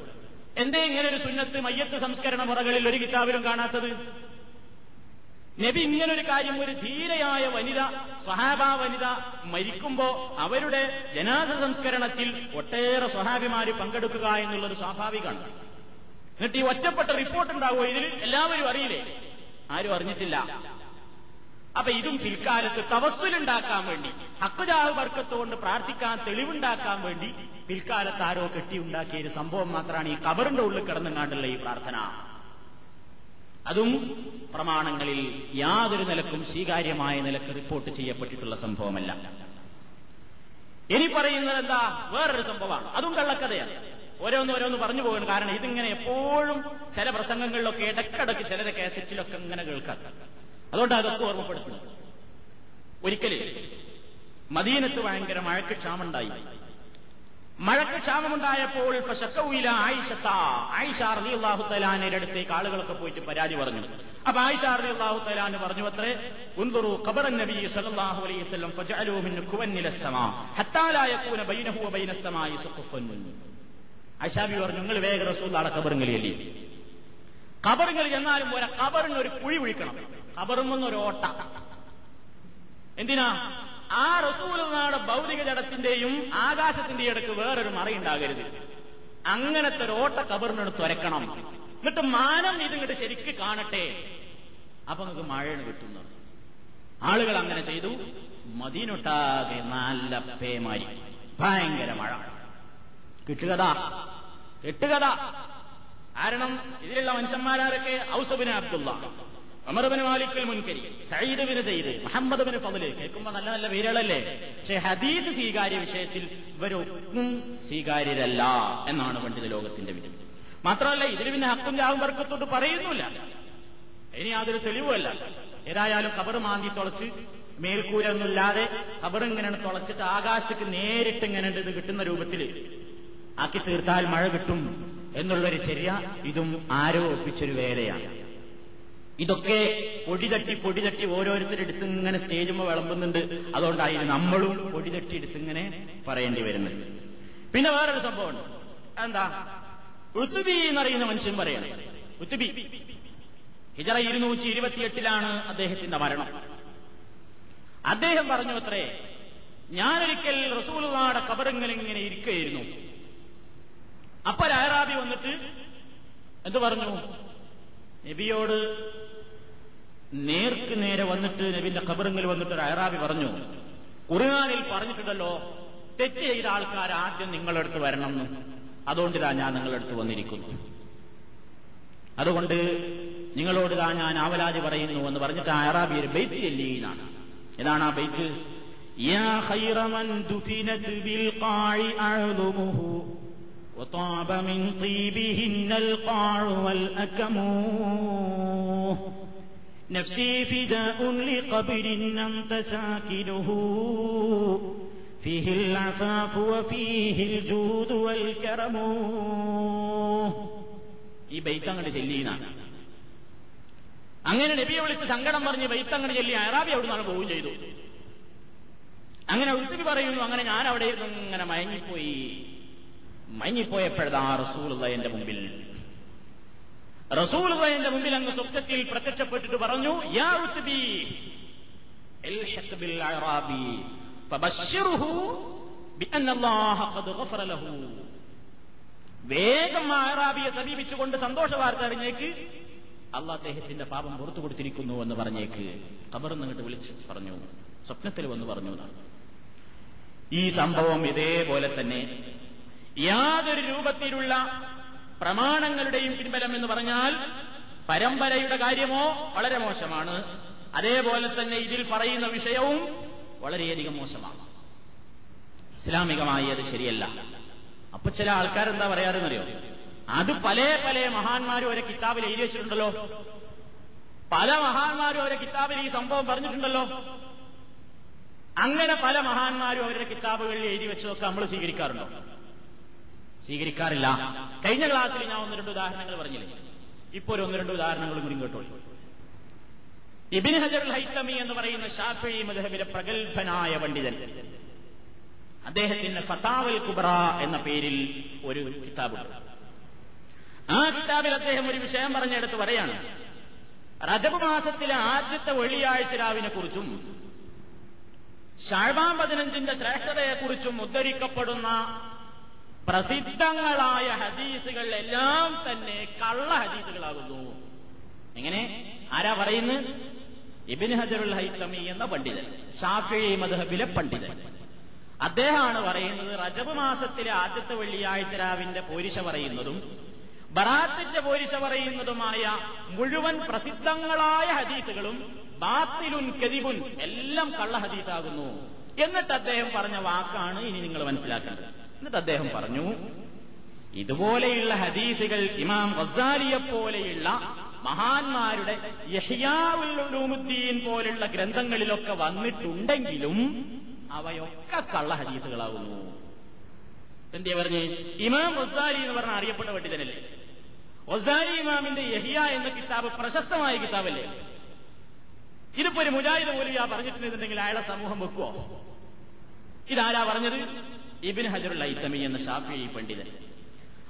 എന്തേ ഇങ്ങനെ ഒരു സുന്നത്ത് മയ്യത്ത് സംസ്കരണ മുറകളിൽ ഒരു കിതാബിലും കാണാത്തത്? നബി ഇങ്ങനൊരു കാര്യം ഒരു ധീരയായ വനിത സ്വഹാബ വനിത മരിക്കുമ്പോ അവരുടെ ജനാസ സംസ്കരണത്തിൽ ഒട്ടേറെ സ്വഹാബിമാര് പങ്കെടുക്കുക എന്നുള്ളത് സ്വാഭാവികമാണ്. എന്നിട്ട് ഈ ഒറ്റപ്പെട്ട റിപ്പോർട്ട് ഉണ്ടാവുമോ ഇതിൽ? എല്ലാവരും അറിയില്ലേ? ആരും അറിഞ്ഞിട്ടില്ല. അപ്പൊ ഇതും പിൽക്കാലത്ത് തവസ്സുലുണ്ടാക്കാൻ വേണ്ടി ഹക്കുജാഹ് വർക്കത്തുകൊണ്ട് പ്രാർത്ഥിക്കാൻ തെളിവുണ്ടാക്കാൻ വേണ്ടി പിൽക്കാലത്ത് ആരോ കെട്ടിയുണ്ടാക്കിയ ഒരു സംഭവം മാത്രമാണ് ഈ കബറിന്റെ ഉള്ളിൽ കിടന്നുങ്ങാണ്ടുള്ള ഈ പ്രാർത്ഥന. അതും പ്രമാണങ്ങളിൽ യാതൊരു നിലക്കും സ്വീകാര്യമായ നിലയ്ക്ക് റിപ്പോർട്ട് ചെയ്യപ്പെട്ടിട്ടുള്ള സംഭവമല്ല. ഇനി പറയുന്നത് എന്താ? വേറൊരു സംഭവമാണ്. അതും കള്ളക്കഥയാണ്. ഓരോന്ന് ഓരോന്ന് പറഞ്ഞു പോകണം. കാരണം ഇതിങ്ങനെ എപ്പോഴും ചില പ്രസംഗങ്ങളിലൊക്കെ ഇടക്കിടക്ക് ചിലരെ കാസറ്റിലൊക്കെ ഇങ്ങനെ കേൾക്കാം അതുകൊണ്ട് അതൊക്കെ ഓർമ്മപ്പെടുത്തുന്നു ഒരിക്കൽ മദീനത്ത് ഭയങ്കര മഴയ്ക്ക് ക്ഷാമുണ്ടായി മഴയ്ക്ക് ക്ഷാമമുണ്ടായപ്പോൾ ആയിഷത്ത ആയിഷ അറലി അള്ളാഹു തലാനയുടെ അടുത്തേക്ക് ആളുകളൊക്കെ പോയിട്ട് പരാതി പറഞ്ഞു. അപ്പൊ ആയിഷ അറലി അള്ളാഹു പറഞ്ഞു അത്രേ ഉന്തുറു ഖബറൻ നബി സല്ലല്ലാഹു അലൈഹി വസല്ലം ഫജഅലൂ മിൻ ഖുവന്നില സമാ ഹത്താ ലാ യകൂന ബൈനഹു ആയിഷാബി പറഞ്ഞു നിങ്ങൾ വേഗ റസൂള്ളാടെ ഖബറുങ്ങളിയല്ലേ കബറുകളിൽ എന്നാലും പോരാ കബറിന് ഒരു കുഴി കുഴിക്കണം. ഒരു ഓട്ട എന്തിനാ? ആ റസൂലാണ് ഭൗതിക ജടത്തിന്റെയും ആകാശത്തിന്റെ ഇടയ്ക്ക് വേറൊരു മറയുണ്ടാകരുത് അങ്ങനത്തെ ഒരു ഓട്ട കബറിനെടുത്ത് തുരക്കണം എന്നിട്ട് മാനം ഇതിങ്ങോട്ട് ശരിക്ക് കാണട്ടെ. അപ്പൊ നമുക്ക് മഴയാണ് കിട്ടുന്നത്. ആളുകൾ അങ്ങനെ ചെയ്തു. മതിനൊട്ടാകെ നല്ല പേമാരി. ഭയങ്കര മഴ. കിട്ടുകഥ. കിട്ടുകഥ. കാരണം ഇതിലുള്ള മനുഷ്യന്മാരാരൊക്കെ ഔസബിന് അബ്ദുള്ള അമർബിന് മാലിക്കൽ മുൻകരി സയ്യിദ് ബിന് സയ്യിദ് മുഹമ്മദ് കേൾക്കുമ്പോ നല്ല നല്ല പേരുകളല്ലേ? പക്ഷെ ഹദീസ് സ്വീകാര്യ വിഷയത്തിൽ ഇവരൊന്നും സ്വീകാര്യരല്ല എന്നാണ് പണ്ഡിത ലോകത്തിന്റെ വിധി. മാത്രമല്ല ഇതിന് പിന്നെ ഹക്കും ജാവും വർക്കത്തോട്ട് പറയുന്നില്ല ഇനി യാതൊരു തെളിവുമല്ല. ഏതായാലും കബർ മാന്തി തുളച്ച് മേൽക്കൂരൊന്നുമില്ലാതെ ഖബറിങ്ങനെ തുളച്ചിട്ട് ആകാശത്തേക്ക് നേരിട്ട് ഇങ്ങനെ ഇത് കിട്ടുന്ന രൂപത്തിൽ ആക്കി തീർത്താൽ മഴ കിട്ടും എന്നുള്ളൊരു ചെറിയ ഇതും ആരോ ഒപ്പിച്ചൊരു വേലയാണ്. ഇതൊക്കെ പൊടി തട്ടി പൊടി തട്ടി ഓരോരുത്തരെടുത്ത് ഇങ്ങനെ സ്റ്റേജുമ്പോൾ വിളമ്പുന്നുണ്ട്. അതുകൊണ്ടായിരുന്നു നമ്മളും പൊടി തട്ടി എടുത്തിങ്ങനെ പറയേണ്ടി വരുന്നത്. പിന്നെ വേറൊരു സംഭവമുണ്ട് എന്താ ഉത്തുബി എന്നറിയുന്ന മനുഷ്യൻ പറയണം. ഉത്തുബി ഹിജറ ഇരുന്നൂറ്റി ഇരുപത്തിയെട്ടിലാണ് അദ്ദേഹത്തിന്റെ മരണം. അദ്ദേഹം പറഞ്ഞു അത്രേ ഞാനൊരിക്കൽ റസൂലുള്ളാടെ കബറിങ്ങനെ ഇങ്ങനെ ഇരിക്കുകയായിരുന്നു. അപ്പൊ അഹറാബി വന്നിട്ട് എന്ത് പറഞ്ഞു? നബിയോട് നേർക്ക് നേരെ വന്നിട്ട് നബിന്റെ ഖബറിങ്ങിൽ വന്നിട്ട് ഒരു അഹറാബി പറഞ്ഞു ഖുർആാനിൽ പറഞ്ഞിട്ടുണ്ടല്ലോ തെറ്റ് ചെയ്ത ആൾക്കാർ ആദ്യം നിങ്ങളെടുത്ത് വരണം എന്ന്. അതുകൊണ്ടിതാ ഞാൻ നിങ്ങളെടുത്ത് വന്നിരിക്കുന്നു. അതുകൊണ്ട് നിങ്ങളോട് താ ഞാൻ ആവലാതി പറയുന്നു എന്ന് പറഞ്ഞിട്ട് ആ അറാബി ഒരു ബൈത്ത് എല്ലിയിലാണ് ഏതാണ് ആ ബൈത്ത്? യാ ഖായി وطاب من طيبهن القاع والأكم نفسي فداء لقبر أنت ساكنه فيه العفاف وفيه الجود والكرم ഈ ബൈത്ത് അങ്ങോട്ട് ചെല്ലിയെന്നാണ് അങ്ങനെ നബിയെ വിളിച്ച് സങ്കടം പറഞ്ഞ് ബൈത്ത് അങ്ങോട്ട് ചെല്ലി അറാബി അവിടെ നിന്നാണ് പോവുകയും ചെയ്തു അങ്ങനെ ഒത്തിരി പറയുന്നു അങ്ങനെ ഞാൻ അവിടെ ഇരുന്ന് ഇങ്ങനെ മയങ്ങിപ്പോയി മഞ്ഞിപ്പോയപ്പോഴതാ റസൂലുള്ള എന്റെ മുമ്പിൽ. റസൂലുള്ള എന്റെ മുമ്പിൽ അങ്ങ് സ്വപ്നത്തിൽ പ്രത്യക്ഷപ്പെട്ടിട്ട് പറഞ്ഞു യാ വേഗം അറാബിയെ സമീപിച്ചുകൊണ്ട് സന്തോഷ വാർത്ത അറിഞ്ഞേക്ക്. അള്ള അദ്ദേഹത്തിന്റെ പാപം പുറത്തു കൊടുത്തിരിക്കുന്നു എന്ന് പറഞ്ഞേക്ക്. കബറിന്ന് വിളിച്ച് പറഞ്ഞു സ്വപ്നത്തിൽ വന്ന് പറഞ്ഞു ഈ സംഭവം ഇതേപോലെ തന്നെ യാതൊരു രൂപത്തിലുള്ള പ്രമാണങ്ങളുടെയും പിൻബലം എന്ന് പറഞ്ഞാൽ പരമ്പരയുടെ കാര്യമോ വളരെ മോശമാണ്. അതേപോലെ തന്നെ ഇതിൽ പറയുന്ന വിഷയവും വളരെയധികം മോശമാണ്. ഇസ്ലാമികമായി അത് ശരിയല്ല. അപ്പൊ ചില ആൾക്കാർ എന്താ പറയാറെന്നറിയോ? അത് പല പല മഹാന്മാരും ഒരു കിതാബിൽ എഴുതി വെച്ചിട്ടുണ്ടല്ലോ. പല മഹാന്മാരും ഒരു കിതാബിൽ ഈ സംഭവം പറഞ്ഞിട്ടുണ്ടല്ലോ. അങ്ങനെ പല മഹാന്മാരും അവരുടെ കിതാബുകളിൽ എഴുതി വെച്ചതൊക്കെ നമ്മൾ സ്വീകരിക്കാറുണ്ടോ? സ്വീകരിക്കാറില്ല. കഴിഞ്ഞ ക്ലാസ്സിൽ ഞാൻ ഒന്ന് രണ്ട് ഉദാഹരണങ്ങൾ പറഞ്ഞില്ലേ? ഇപ്പോൾ ഒരു ഒന്ന് രണ്ട് ഉദാഹരണങ്ങളും കൂടി കേട്ടോളൂ ഇബിൻ ഹജർ ഹൈത്തമി എന്ന് പറയുന്ന ഷാഫി മദഹബിലെ പ്രഗത്ഭനായ പണ്ഡിതൻ. അദ്ദേഹത്തിന് ഫതാവൽ കുബ്ര എന്ന പേരിൽ ഒരു കിതാബുണ്ട്. ആ കിതാബിൽ അദ്ദേഹം ഒരു വിഷയം പറഞ്ഞെടുത്ത് പറയാണ്. റജബ് മാസത്തിലെ ആദ്യത്തെ വെള്ളിയാഴ്ച രാവിനെ കുറിച്ചും ഷാഴ്ബാൻ പതിനഞ്ചിന്റെ ശ്രേഷ്ഠതയെക്കുറിച്ചും ഉദ്ധരിക്കപ്പെടുന്ന പ്രസിദ്ധങ്ങളായ ഹദീസുകൾ എല്ലാം തന്നെ കള്ള ഹദീസുകളാകുന്നു. എങ്ങനെ? ആരാ പറയുന്നു? ഇബിൻ ഹജറുൽ ഹൈത്തമി എന്ന പണ്ഡിതൻ ഷാഫി മധബിലെ പണ്ഡിതൻ. അദ്ദേഹമാണ് പറയുന്നത് റജബ് മാസത്തിലെ ആദ്യത്തെ വെള്ളിയാഴ്ച രാവിന്റെ പോരിശ പറയുന്നതും ബറാത്തിന്റെ പോരിശ പറയുന്നതുമായ മുഴുവൻ പ്രസിദ്ധങ്ങളായ ഹദീസുകളും ബാത്തിലുൻ കെതിബുൻ എല്ലാം കള്ള ഹദീസാകുന്നു. എന്നിട്ട് അദ്ദേഹം പറഞ്ഞ വാക്കാണ് ഇനി നിങ്ങൾ മനസ്സിലാക്കേണ്ടത്. എന്നിട്ട് അദ്ദേഹം പറഞ്ഞു ഇതുപോലെയുള്ള ഹദീസുകൾ ഇമാം ഗസാലിയെ പോലെയുള്ള മഹാന്മാരുടെ യഹിയാവുദ്ദീൻ പോലുള്ള ഗ്രന്ഥങ്ങളിലൊക്കെ വന്നിട്ടുണ്ടെങ്കിലും അവയൊക്കെ കള്ള ഹദീസുകളാകുന്നു എന്തിയാ പറഞ്ഞ്? ഇമാം ഒസാലി എന്ന് പറഞ്ഞ അറിയപ്പെട്ട പണ്ഡിതനല്ലേ? ഒസാലി ഇമാമിന്റെ യഹിയ എന്ന കിതാബ് പ്രശസ്തമായ കിതാബല്ലേ? ഇതിപ്പോ ഒരു മുജാഹിദ് പോലും ആ പറഞ്ഞിട്ടുണ്ടെന്നുണ്ടെങ്കിൽ അയാളെ സമൂഹം വെക്കുവോ? ഇതാരാ പറഞ്ഞത്? ഇബിൻ ഹജറുൽ ഐത്തമി എന്ന ഷാഫി പണ്ഡിതൻ.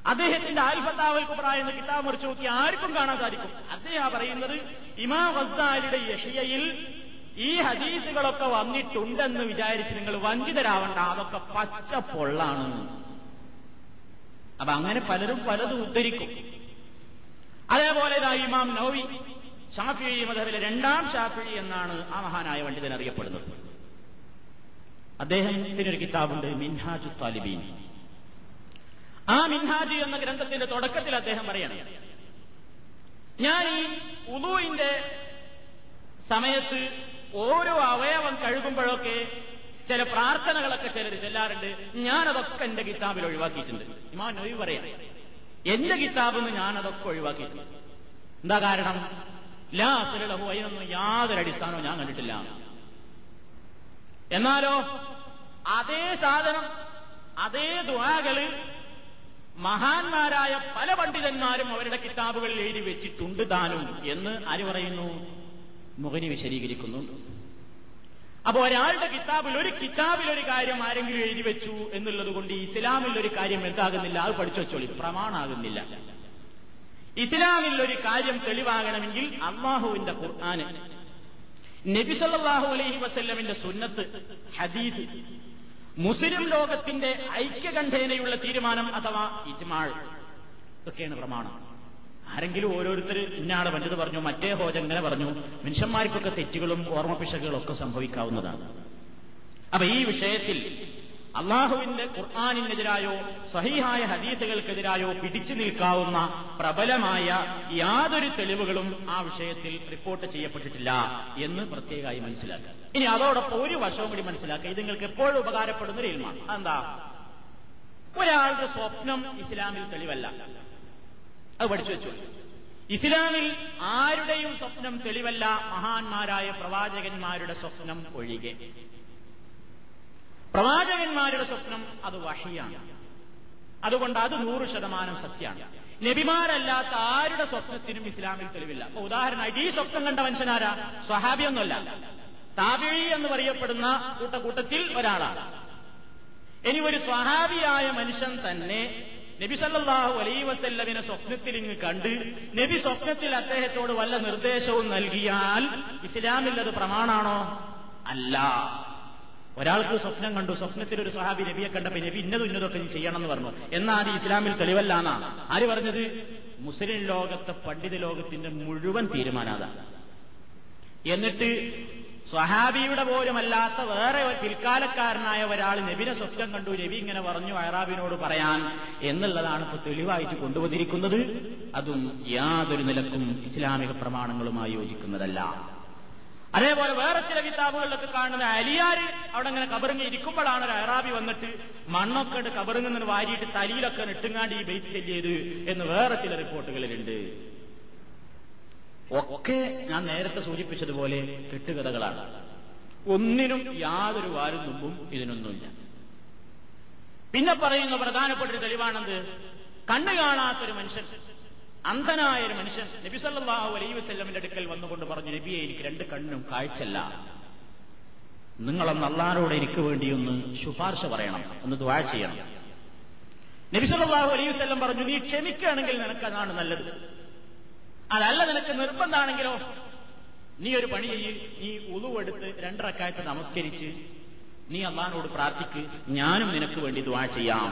അദ്ദേഹത്തിന്റെ ആൽഫത്താവൽ കുബ്ര എന്ന കിതാബ് മുറിച്ചു നോക്കി ആർക്കും കാണാൻ സാധിക്കും അദ്ദേഹം പറയുന്നത് ഇമാം ഗസാലിയുടെ യഷിയയിൽ ഈ ഹദീസുകളൊക്കെ വന്നിട്ടുണ്ടെന്ന് വിചാരിച്ച് നിങ്ങൾ വഞ്ചിതരാവണ്ട. അതൊക്കെ പച്ച പൊള്ളാണ്. അപ്പൊ അങ്ങനെ പലരും പലതും ഉദ്ധരിക്കും. അതേപോലെ ഇതാ ഇമാം നോവി ഷാഫി മധബിലെ രണ്ടാം ഷാഫി എന്നാണ് ആ മഹാനായ പണ്ഡിതൻ അറിയപ്പെടുന്നത്. അദ്ദേഹത്തിനൊരു കിതാബുണ്ട് മിൻഹാജു താലിബീൻ ആ മിൻഹാജ് എന്ന ഗ്രന്ഥത്തിന്റെ തുടക്കത്തിൽ അദ്ദേഹം പറയണം ഞാൻ ഈ ഉദുവിന്റെ സമയത്ത് ഓരോ അവയവം കഴുകുമ്പോഴൊക്കെ ചില പ്രാർത്ഥനകളൊക്കെ ചിലർ ചൊല്ലാറുണ്ട്. ഞാനതൊക്കെ എന്റെ കിതാബിൽ ഒഴിവാക്കിയിട്ടുണ്ട്. ഇമാൻ നൊയ് പറയാം എന്റെ കിതാബിൽ നിന്ന് ഞാനതൊക്കെ ഒഴിവാക്കിയിട്ടുണ്ട്. എന്താ കാരണം? ലാ അസലഹു അതിനൊന്നും യാതൊരു അടിസ്ഥാനവും ഞാൻ കണ്ടിട്ടില്ല. എന്നാലോ അതേ സാധനം അതേ ദ്വാകൾ മഹാന്മാരായ പല പണ്ഡിതന്മാരും അവരുടെ കിതാബുകളിൽ എഴുതി വെച്ചിട്ടുണ്ട് താനും എന്ന് ആര് പറയുന്നു? മുഖനി വിശദീകരിക്കുന്നുണ്ട് അപ്പൊ ഒരാളുടെ കിതാബിൽ ഒരു കിതാബിൽ ഒരു കാര്യം ആരെങ്കിലും എഴുതി വെച്ചു എന്നുള്ളത് കൊണ്ട് ഇസ്ലാമിൽ ഒരു കാര്യം എന്താകുന്നില്ല? അത് പഠിച്ചു വെച്ചോളി. പ്രമാണാകുന്നില്ല. ഇസ്ലാമിൽ ഒരു കാര്യം തെളിവാകണമെങ്കിൽ അള്ളാഹുവിന്റെ ഖുർആാന് നബിസല്ലാഹു അലൈഹി വസല്ലമിന്റെ സുന്നത്ത് ഹദീദ് മുസ്ലിം ലോകത്തിന്റെ ഐക്യകണ്ഠേനയുള്ള തീരുമാനം അഥവാ ഇജ്മാൾ. ഇതൊക്കെയാണ് പ്രമാണം. ആരെങ്കിലും ഓരോരുത്തർ ഇന്നാളെ വലുത് പറഞ്ഞു മറ്റേ ഹോജ ഇങ്ങനെ പറഞ്ഞു മനുഷ്യന്മാർക്കൊക്കെ തെറ്റുകളും ഓർമ്മപ്പിശകുകളും ഒക്കെ സംഭവിക്കാവുന്നതാണ്. അപ്പൊ ഈ വിഷയത്തിൽ അള്ളാഹുവിന്റെ ഖുർആാനിനെതിരായോ സഹീഹായ ഹദീസുകൾക്കെതിരായോ പിടിച്ചു നിൽക്കാവുന്ന പ്രബലമായ യാതൊരു തെളിവുകളും ആ വിഷയത്തിൽ റിപ്പോർട്ട് ചെയ്യപ്പെട്ടിട്ടില്ല എന്ന് പ്രത്യേകമായി മനസ്സിലാക്കുക. ഇനി അതോടൊപ്പം ഒരു വശവും കൂടി മനസ്സിലാക്കുക. ഇത് നിങ്ങൾക്ക് എപ്പോഴും ഉപകാരപ്പെടുന്ന ഒരു ഇൽമാണ്. എന്താ ഒരാളുടെ സ്വപ്നം ഇസ്ലാമിൽ തെളിവല്ല. അത് പഠിച്ചു വെച്ചു. ഇസ്ലാമിൽ ആരുടെയും സ്വപ്നം തെളിവല്ല മഹാന്മാരായ പ്രവാചകന്മാരുടെ സ്വപ്നം ഒഴികെ. പ്രവാചകന്മാരുടെ സ്വപ്നം അത് വഹിയാണ്. അതുകൊണ്ട് അത് നൂറ് ശതമാനം സത്യമാണ്. നബിമാരല്ലാത്ത ആരുടെ സ്വപ്നത്തിനും ഇസ്ലാമിൽ തെളിവില്ല. അപ്പൊ ഉദാഹരണമായിട്ട് ഈ സ്വപ്നം കണ്ട മനുഷ്യനാരാ? സ്വഹാബിയൊന്നുമല്ല. താബിഴി എന്ന് പറയപ്പെടുന്ന കൂട്ടക്കൂട്ടത്തിൽ ഒരാളാണ്. ഇനി ഒരു സ്വഹാബിയായ മനുഷ്യൻ തന്നെ നബി സല്ലാഹു അലൈ വസല്ലമിനെ സ്വപ്നത്തിൽ ഇങ്ങ് കണ്ട് നബി സ്വപ്നത്തിൽ അദ്ദേഹത്തോട് വല്ല നിർദ്ദേശവും നൽകിയാൽ ഇസ്ലാമിൽ അത് പ്രമാണാണോ? അല്ല. ഒരാൾക്ക് സ്വപ്നം കണ്ടു സ്വപ്നത്തിൽ ഒരു സഹാബി നബിയെ കണ്ടപ്പോ നബി ഇന്നതും ഇന്നതൊക്കെ നീ ചെയ്യണം എന്ന് പറഞ്ഞു. എന്നാൽ ഇസ്ലാമിൽ തെളിവല്ലാന്നാ. ആര് പറഞ്ഞത്? മുസ്ലിം ലോകത്തെ പണ്ഡിത ലോകത്തിന്റെ മുഴുവൻ തീരുമാനാതാണ് എന്നിട്ട് സ്വഹാബിയുടെ പോലുമല്ലാത്ത വേറെ പിൽക്കാലക്കാരനായ ഒരാൾ നബിനെ സ്വപ്നം കണ്ടു നബി ഇങ്ങനെ പറഞ്ഞു അയറാബിനോട് പറയാൻ എന്നുള്ളതാണ് ഇപ്പൊ തെളിവായിട്ട് കൊണ്ടുവന്നിരിക്കുന്നത്. അതും യാതൊരു നിലക്കും ഇസ്ലാമിക പ്രമാണങ്ങളുമായി യോജിക്കുന്നതല്ല. അതേപോലെ വേറെ ചില കിതാബുകളിലൊക്കെ കാണുന്ന അലിയാര് അവിടെ ഇങ്ങനെ കബറിങ്ങി ഇരിക്കുമ്പോഴാണ് ഒരു അറാബി വന്നിട്ട് മണ്ണൊക്കെ ഇട്ട് കബറിങ്ങനെ വാരിയിട്ട് തലിയിലൊക്കെ ഇട്ടുങ്ങാണ്ട് ഈ ബൈറ്റ് ചെല്ലിയത് എന്ന് വേറെ ചില റിപ്പോർട്ടുകളിലുണ്ട്. ഒക്കെ ഞാൻ നേരത്തെ സൂചിപ്പിച്ചതുപോലെ കെട്ടുകഥകളാണ്. ഒന്നിനും യാതൊരു വാരും മുമ്പും ഇതിനൊന്നുമില്ല. പിന്നെ പറയുന്ന പ്രധാനപ്പെട്ട ഒരു തെളിവാണെന്ത്? കണ്ണു കാണാത്തൊരു മനുഷ്യൻ അന്ധനായ ഒരു മനുഷ്യൻ നബി നബിസല്ലാഹു അലൈ വസ്ല്ലമിന്റെ അടുക്കൽ വന്നുകൊണ്ട് പറഞ്ഞു നബിയെ എനിക്ക് രണ്ട് കണ്ണും കാഴ്ചല്ല നിങ്ങളൊന്ന് അള്ളാരോട് എനിക്ക് വേണ്ടി ഒന്ന് ശുപാർശ പറയണം ഒന്ന് ദ്വാ ചെയ്യണം. നബി നബിസല്ലാഹു അലൈഹി വസ്ല്ലം പറഞ്ഞു നീ ക്ഷമിക്കുകയാണെങ്കിൽ നിനക്ക് അതാണ് നല്ലത്. അതല്ല നിനക്ക് നിർബന്ധമാണെങ്കിലോ നീ ഒരു പണി ചെയ്യും നീ ഉളുവെടുത്ത് രണ്ടരക്കായത്ത് നമസ്കരിച്ച് നീ അള്ളഹാനോട് പ്രാർത്ഥിക്ക് ഞാനും നിനക്ക് വേണ്ടി ദ്വാ ചെയ്യാം.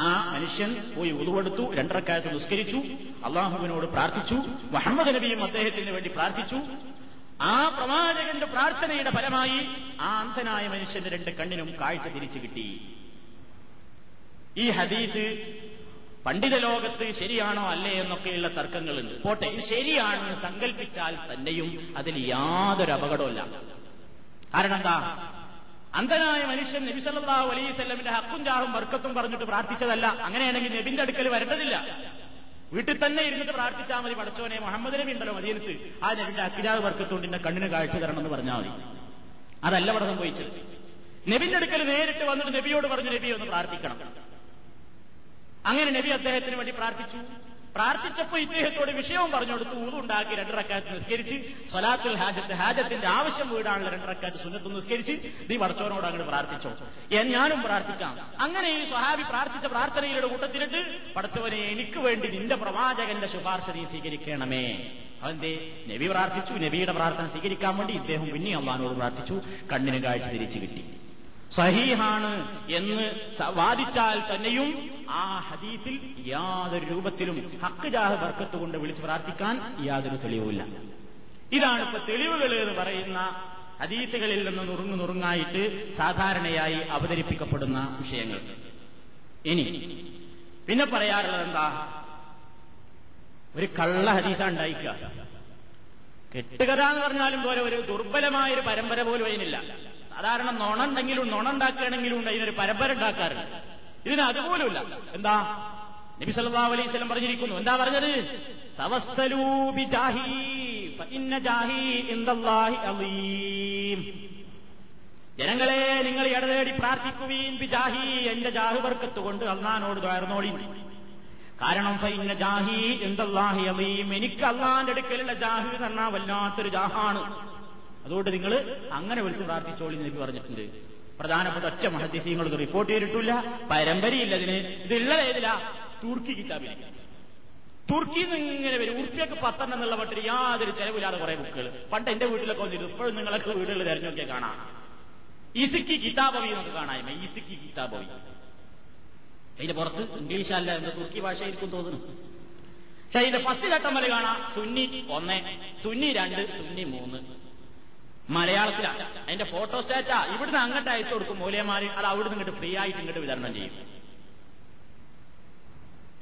ആ മനുഷ്യൻ പോയി ഉതുവെടുത്തു രണ്ടരക്കാലത്ത് നിസ്കരിച്ചു അള്ളാഹുവിനോട് പ്രാർത്ഥിച്ചു മുഹമ്മദ് നബിയും അദ്ദേഹത്തിന് വേണ്ടി പ്രാർത്ഥിച്ചു. ആ പ്രവാചകന്റെ പ്രാർത്ഥനയുടെ ഫലമായി ആ അന്ധനായ മനുഷ്യന്റെ രണ്ട് കണ്ണിനും കാഴ്ച തിരിച്ചു കിട്ടി. ഈ ഹദീസ് പണ്ഡിത ലോകത്ത് ശരിയാണോ അല്ലേ എന്നൊക്കെയുള്ള തർക്കങ്ങളുണ്ട്. പോട്ടെ ഇത് ശരിയാണെന്ന് സങ്കല്പിച്ചാൽ തന്നെയും അതിൽ യാതൊരു അപകടമില്ല കാരണം എന്താ? അന്ധനായ മനുഷ്യൻ നബി സല്ലല്ലാഹു അലൈഹി സ്വല്ലമിന്റെ ഹക്കും ജാഹും വർക്കത്തും പറഞ്ഞിട്ട് പ്രാർത്ഥിച്ചതല്ല. അങ്ങനെയാണെങ്കിൽ നബിന്റെ അടുക്കൽ വരേണ്ടതില്ല. വീട്ടിൽ തന്നെ ഇരുന്നിട്ട് പ്രാർത്ഥിച്ചാൽ മതി. പടച്ചോനെ മുഹമ്മദ് നബി ഉണ്ടല്ലോ മദീനത്ത്. ആ നബിന്റെ അക്കിരാവ് വർക്കത്തുകൊണ്ട് എന്റെ കണ്ണിന് കാഴ്ച തരണം എന്ന് പറഞ്ഞാൽ മതി. അതല്ല ഇവിടെ സംഭവിച്ചത്. നബിന്റെ അടുക്കൽ നേരിട്ട് വന്നിട്ട് നബിയോട് പറഞ്ഞു നബി ഒന്ന് പ്രാർത്ഥിക്കണം. അങ്ങനെ നബി അദ്ദേഹത്തിന് വേണ്ടി പ്രാർത്ഥിച്ചു. പ്രാർത്ഥിച്ചപ്പോ ഇദ്ദേഹത്തോട് വിഷയവും പറഞ്ഞു കൊടുത്തു ഊതുണ്ടാക്കി രണ്ടരക്കാലത്ത് നിസ്കരിച്ച് സ്വലാത്തുൽ ഹാജത്ത് ഹാജത്തിന്റെ ആവശ്യം വീടാണുള്ള രണ്ടരക്കാലത്ത് സുന്നത്ത് നിസ്കരിച്ച് നീ വടച്ചവനോട് അങ്ങോട്ട് പ്രാർത്ഥിച്ചോ. ഞാനും പ്രാർത്ഥിക്കാം. അങ്ങനെ ഈ സ്വഹാബി പ്രാർത്ഥിച്ച പ്രാർത്ഥനയിലൂടെ കൂട്ടത്തിലിട്ട് പടച്ചവനെ എനിക്ക് വേണ്ടി നിന്റെ പ്രവാചകന്റെ ശുപാർശ നീ സ്വീകരിക്കണമേ. അവന്റെ നബി പ്രാർത്ഥിച്ചു നബിയുടെ പ്രാർത്ഥന സ്വീകരിക്കാൻ വേണ്ടി ഇദ്ദേഹം പിന്നെ അള്ളഹാനോട് പ്രാർത്ഥിച്ചു കണ്ണിന് കാഴ്ച തിരിച്ചു കിട്ടി. സഹീഹാണ് എന്ന് വാദിച്ചാൽ തന്നെയും ആ ഹദീസിൽ യാതൊരു രൂപത്തിലും ഹക്ക് ജാഹ് ബർക്കത്ത് കൊണ്ട് വിളിച്ച് പ്രാർത്ഥിക്കാൻ യാതൊരു തെളിവുമില്ല. ഇതാണ് ഇപ്പൊ തെളിവുകൾ എന്ന് പറയുന്ന ഹദീസുകളിൽ നിന്ന് നുറുങ്ങു നുറുങ്ങായിട്ട് സാധാരണയായി അവതരിപ്പിക്കപ്പെടുന്ന വിഷയങ്ങൾ. ഇനി പിന്നെ പറയാറുള്ളത് എന്താ? ഒരു കള്ള ഹദീസ ഉണ്ടായിക്കുക. കെട്ടുകഥ എന്ന് പറഞ്ഞാലും പോലെ ഒരു ദുർബലമായ ഒരു പരമ്പര പോലും അതിനില്ല. സാധാരണ നുണ ഉണ്ടെങ്കിലും നുണ ഉണ്ടാക്കുകയാണെങ്കിലും ഉണ്ട് അതിനൊരു പരമ്പര ഉണ്ടാക്കാറുണ്ട്. ഇതിന് അതുപോലുമില്ല. എന്താ? നബി സല്ലല്ലാഹു അലൈഹി സ്വലം പറഞ്ഞിരിക്കുന്നു. എന്താ പറഞ്ഞത്? ജാഹി അലീം. ജനങ്ങളെ നിങ്ങൾ ഇടതേടി പ്രാർത്ഥിക്കുവീൻ ബിജാഹി എന്റെ ജാഹുബർക്കത്ത് കൊണ്ട് അള്ളഹാനോട് തകർന്നോളി കാരണം ഫൈന്ന ജാഹി എന്തല്ലാഹി അലീം. എനിക്ക് അള്ളാന്റെ അടുക്കലുള്ള ജാഹി എന്ന് പറഞ്ഞാൽ വല്ലാത്തൊരു ജാഹാണ്. അതുകൊണ്ട് നിങ്ങൾ അങ്ങനെ വിളിച്ച് പ്രാർത്ഥിച്ചോളി എന്ന് പറഞ്ഞിട്ടുണ്ട്. പ്രധാനപ്പെട്ട ഒറ്റ മഹദ്യസീങ്ങൾ ഇത് റിപ്പോർട്ട് ചെയ്തിട്ടില്ല. പരമ്പരയില്ല ഇതിന്. ഇതുള്ളത് ഏതില്ല തുർക്കി കിതാബിൽ തുർക്കിയിൽ നിന്ന് ഇങ്ങനെ വരും. ഉറുപ്പിയൊക്കെ പത്തെണ്ണം എന്നുള്ള പട്ടിരി യാതൊരു ചെലവില്ലാതെ കുറെ ബുക്കുകൾ പണ്ട് എന്റെ വീട്ടിലൊക്കെ വന്നിരുന്നു. ഇപ്പോഴും നിങ്ങളൊക്കെ വീടുകൾ തെരഞ്ഞൊക്കെ കാണാം. ഈസിക്കി കിതാബവി നമുക്ക് കാണായ്മ ഈസിക്കി കിതാബവി അതിന്റെ പുറത്ത് ഇംഗ്ലീഷല്ല എന്ന് തുർക്കി ഭാഷയായിരിക്കും തോന്നുന്നു. പക്ഷെ അതിന്റെ ഫസ്റ്റ് ഘട്ടം വരെ കാണാം. സുന്നി ഒന്ന് സുന്നി രണ്ട് സുന്നി മൂന്ന്. മലയാളത്തിലാണ് അതിന്റെ ഫോട്ടോസ്റ്റാറ്റാ. ഇവിടുന്ന് അങ്ങോട്ട് അയച്ചു കൊടുക്കും മൂലയമാരി. അത് അവിടുന്ന് ഇങ്ങോട്ട് ഫ്രീ ആയിട്ട് ഇങ്ങോട്ട് വിതരണം ചെയ്യും.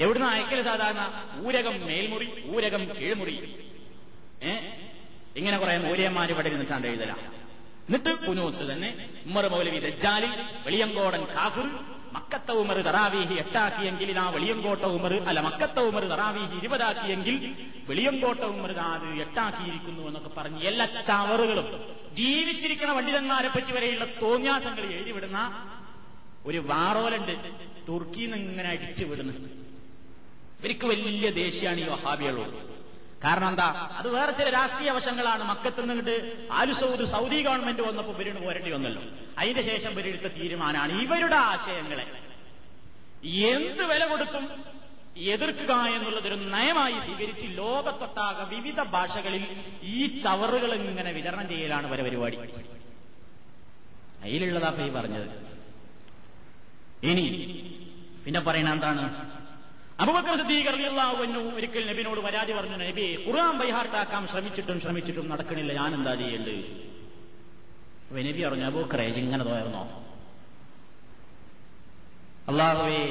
എവിടുന്ന് അയക്കൽ സാധാരണ? ഊരകം മേൽമുറി ഊരകം കീഴ്മുറി. ഏ? ഇങ്ങനെ കുറെ മൂലയമാരി ഇവിടെ ഇരുന്നിട്ടാണ്ട് എഴുതല. എന്നിട്ട് കുനൂത്ത് തന്നെ ഉമ്മർ മൗലവി ദജ്ജാലി വെളിയങ്കോടൻ കാഫിർ മക്കത്ത ഉമർ തറാവീഹി എട്ടാക്കിയെങ്കിൽ ഇതാ വെളിയങ്കോട്ട ഉമർ അല്ല മക്കത്ത ഉമർ തറാവീഹി ഇരുപതാക്കിയെങ്കിൽ വെളിയങ്കോട്ട ഉമർ അത് എട്ടാക്കിയിരിക്കുന്നു എന്നൊക്കെ പറഞ്ഞ് എല്ലാ ചവറുകളും ജീവിച്ചിരിക്കുന്ന പണ്ഡിതന്മാരെ പറ്റി വരെയുള്ള തോന്യാസങ്ങൾ എഴുതിവിടുന്ന ഒരു വാറോലുണ്ട്. തുർക്കിയിൽ നിന്ന് ഇങ്ങനെ അടിച്ചു വിടുന്നു ഇവർക്ക് വലിയ ദേഷ്യാണ് ഈ വഹാബികളോട്. കാരണം എന്താ? അത് വേറെ ചില രാഷ്ട്രീയ വശങ്ങളാണ്. മക്കത്ത് നിന്നിട്ട് ആലു സൗദ് സൗദി ഗവൺമെന്റ് വന്നപ്പോൾ ഇവരിന് പോരേണ്ടി വന്നല്ലോ. അതിന്റെ ശേഷം ഇവരെടുത്ത തീരുമാനമാണ് ഇവരുടെ ആശയങ്ങളെ. എന്ത് വില കൊടുത്തും എതിർക്കുക എന്നുള്ളതൊരു നയമായി സ്വീകരിച്ച് ലോകത്തൊട്ടാകെ വിവിധ ഭാഷകളിൽ ഈ ചവറുകൾ ഇങ്ങനെ വിതരണം ചെയ്യലാണ് വരെ പരിപാടി. അതിലുള്ളതാ ഈ പറഞ്ഞത്. ഇനി പിന്നെ പറയണ എന്താണ്? അബുബക്കർ സിദ്ദീഖ് ഒരിക്കൽ നബിനോട് പരാതി പറഞ്ഞു നബി ഖുർആൻ ബൈഹാർട്ടാക്കാൻ ശ്രമിച്ചിട്ടും ശ്രമിച്ചിട്ടും നടക്കണില്ല ഞാൻ എന്താ ചെയ്യേണ്ടത് അപ്പൊ നബി പറഞ്ഞു അബൂക്കറെ ഇങ്ങനെ തോർന്നോ അള്ളാഹുവേ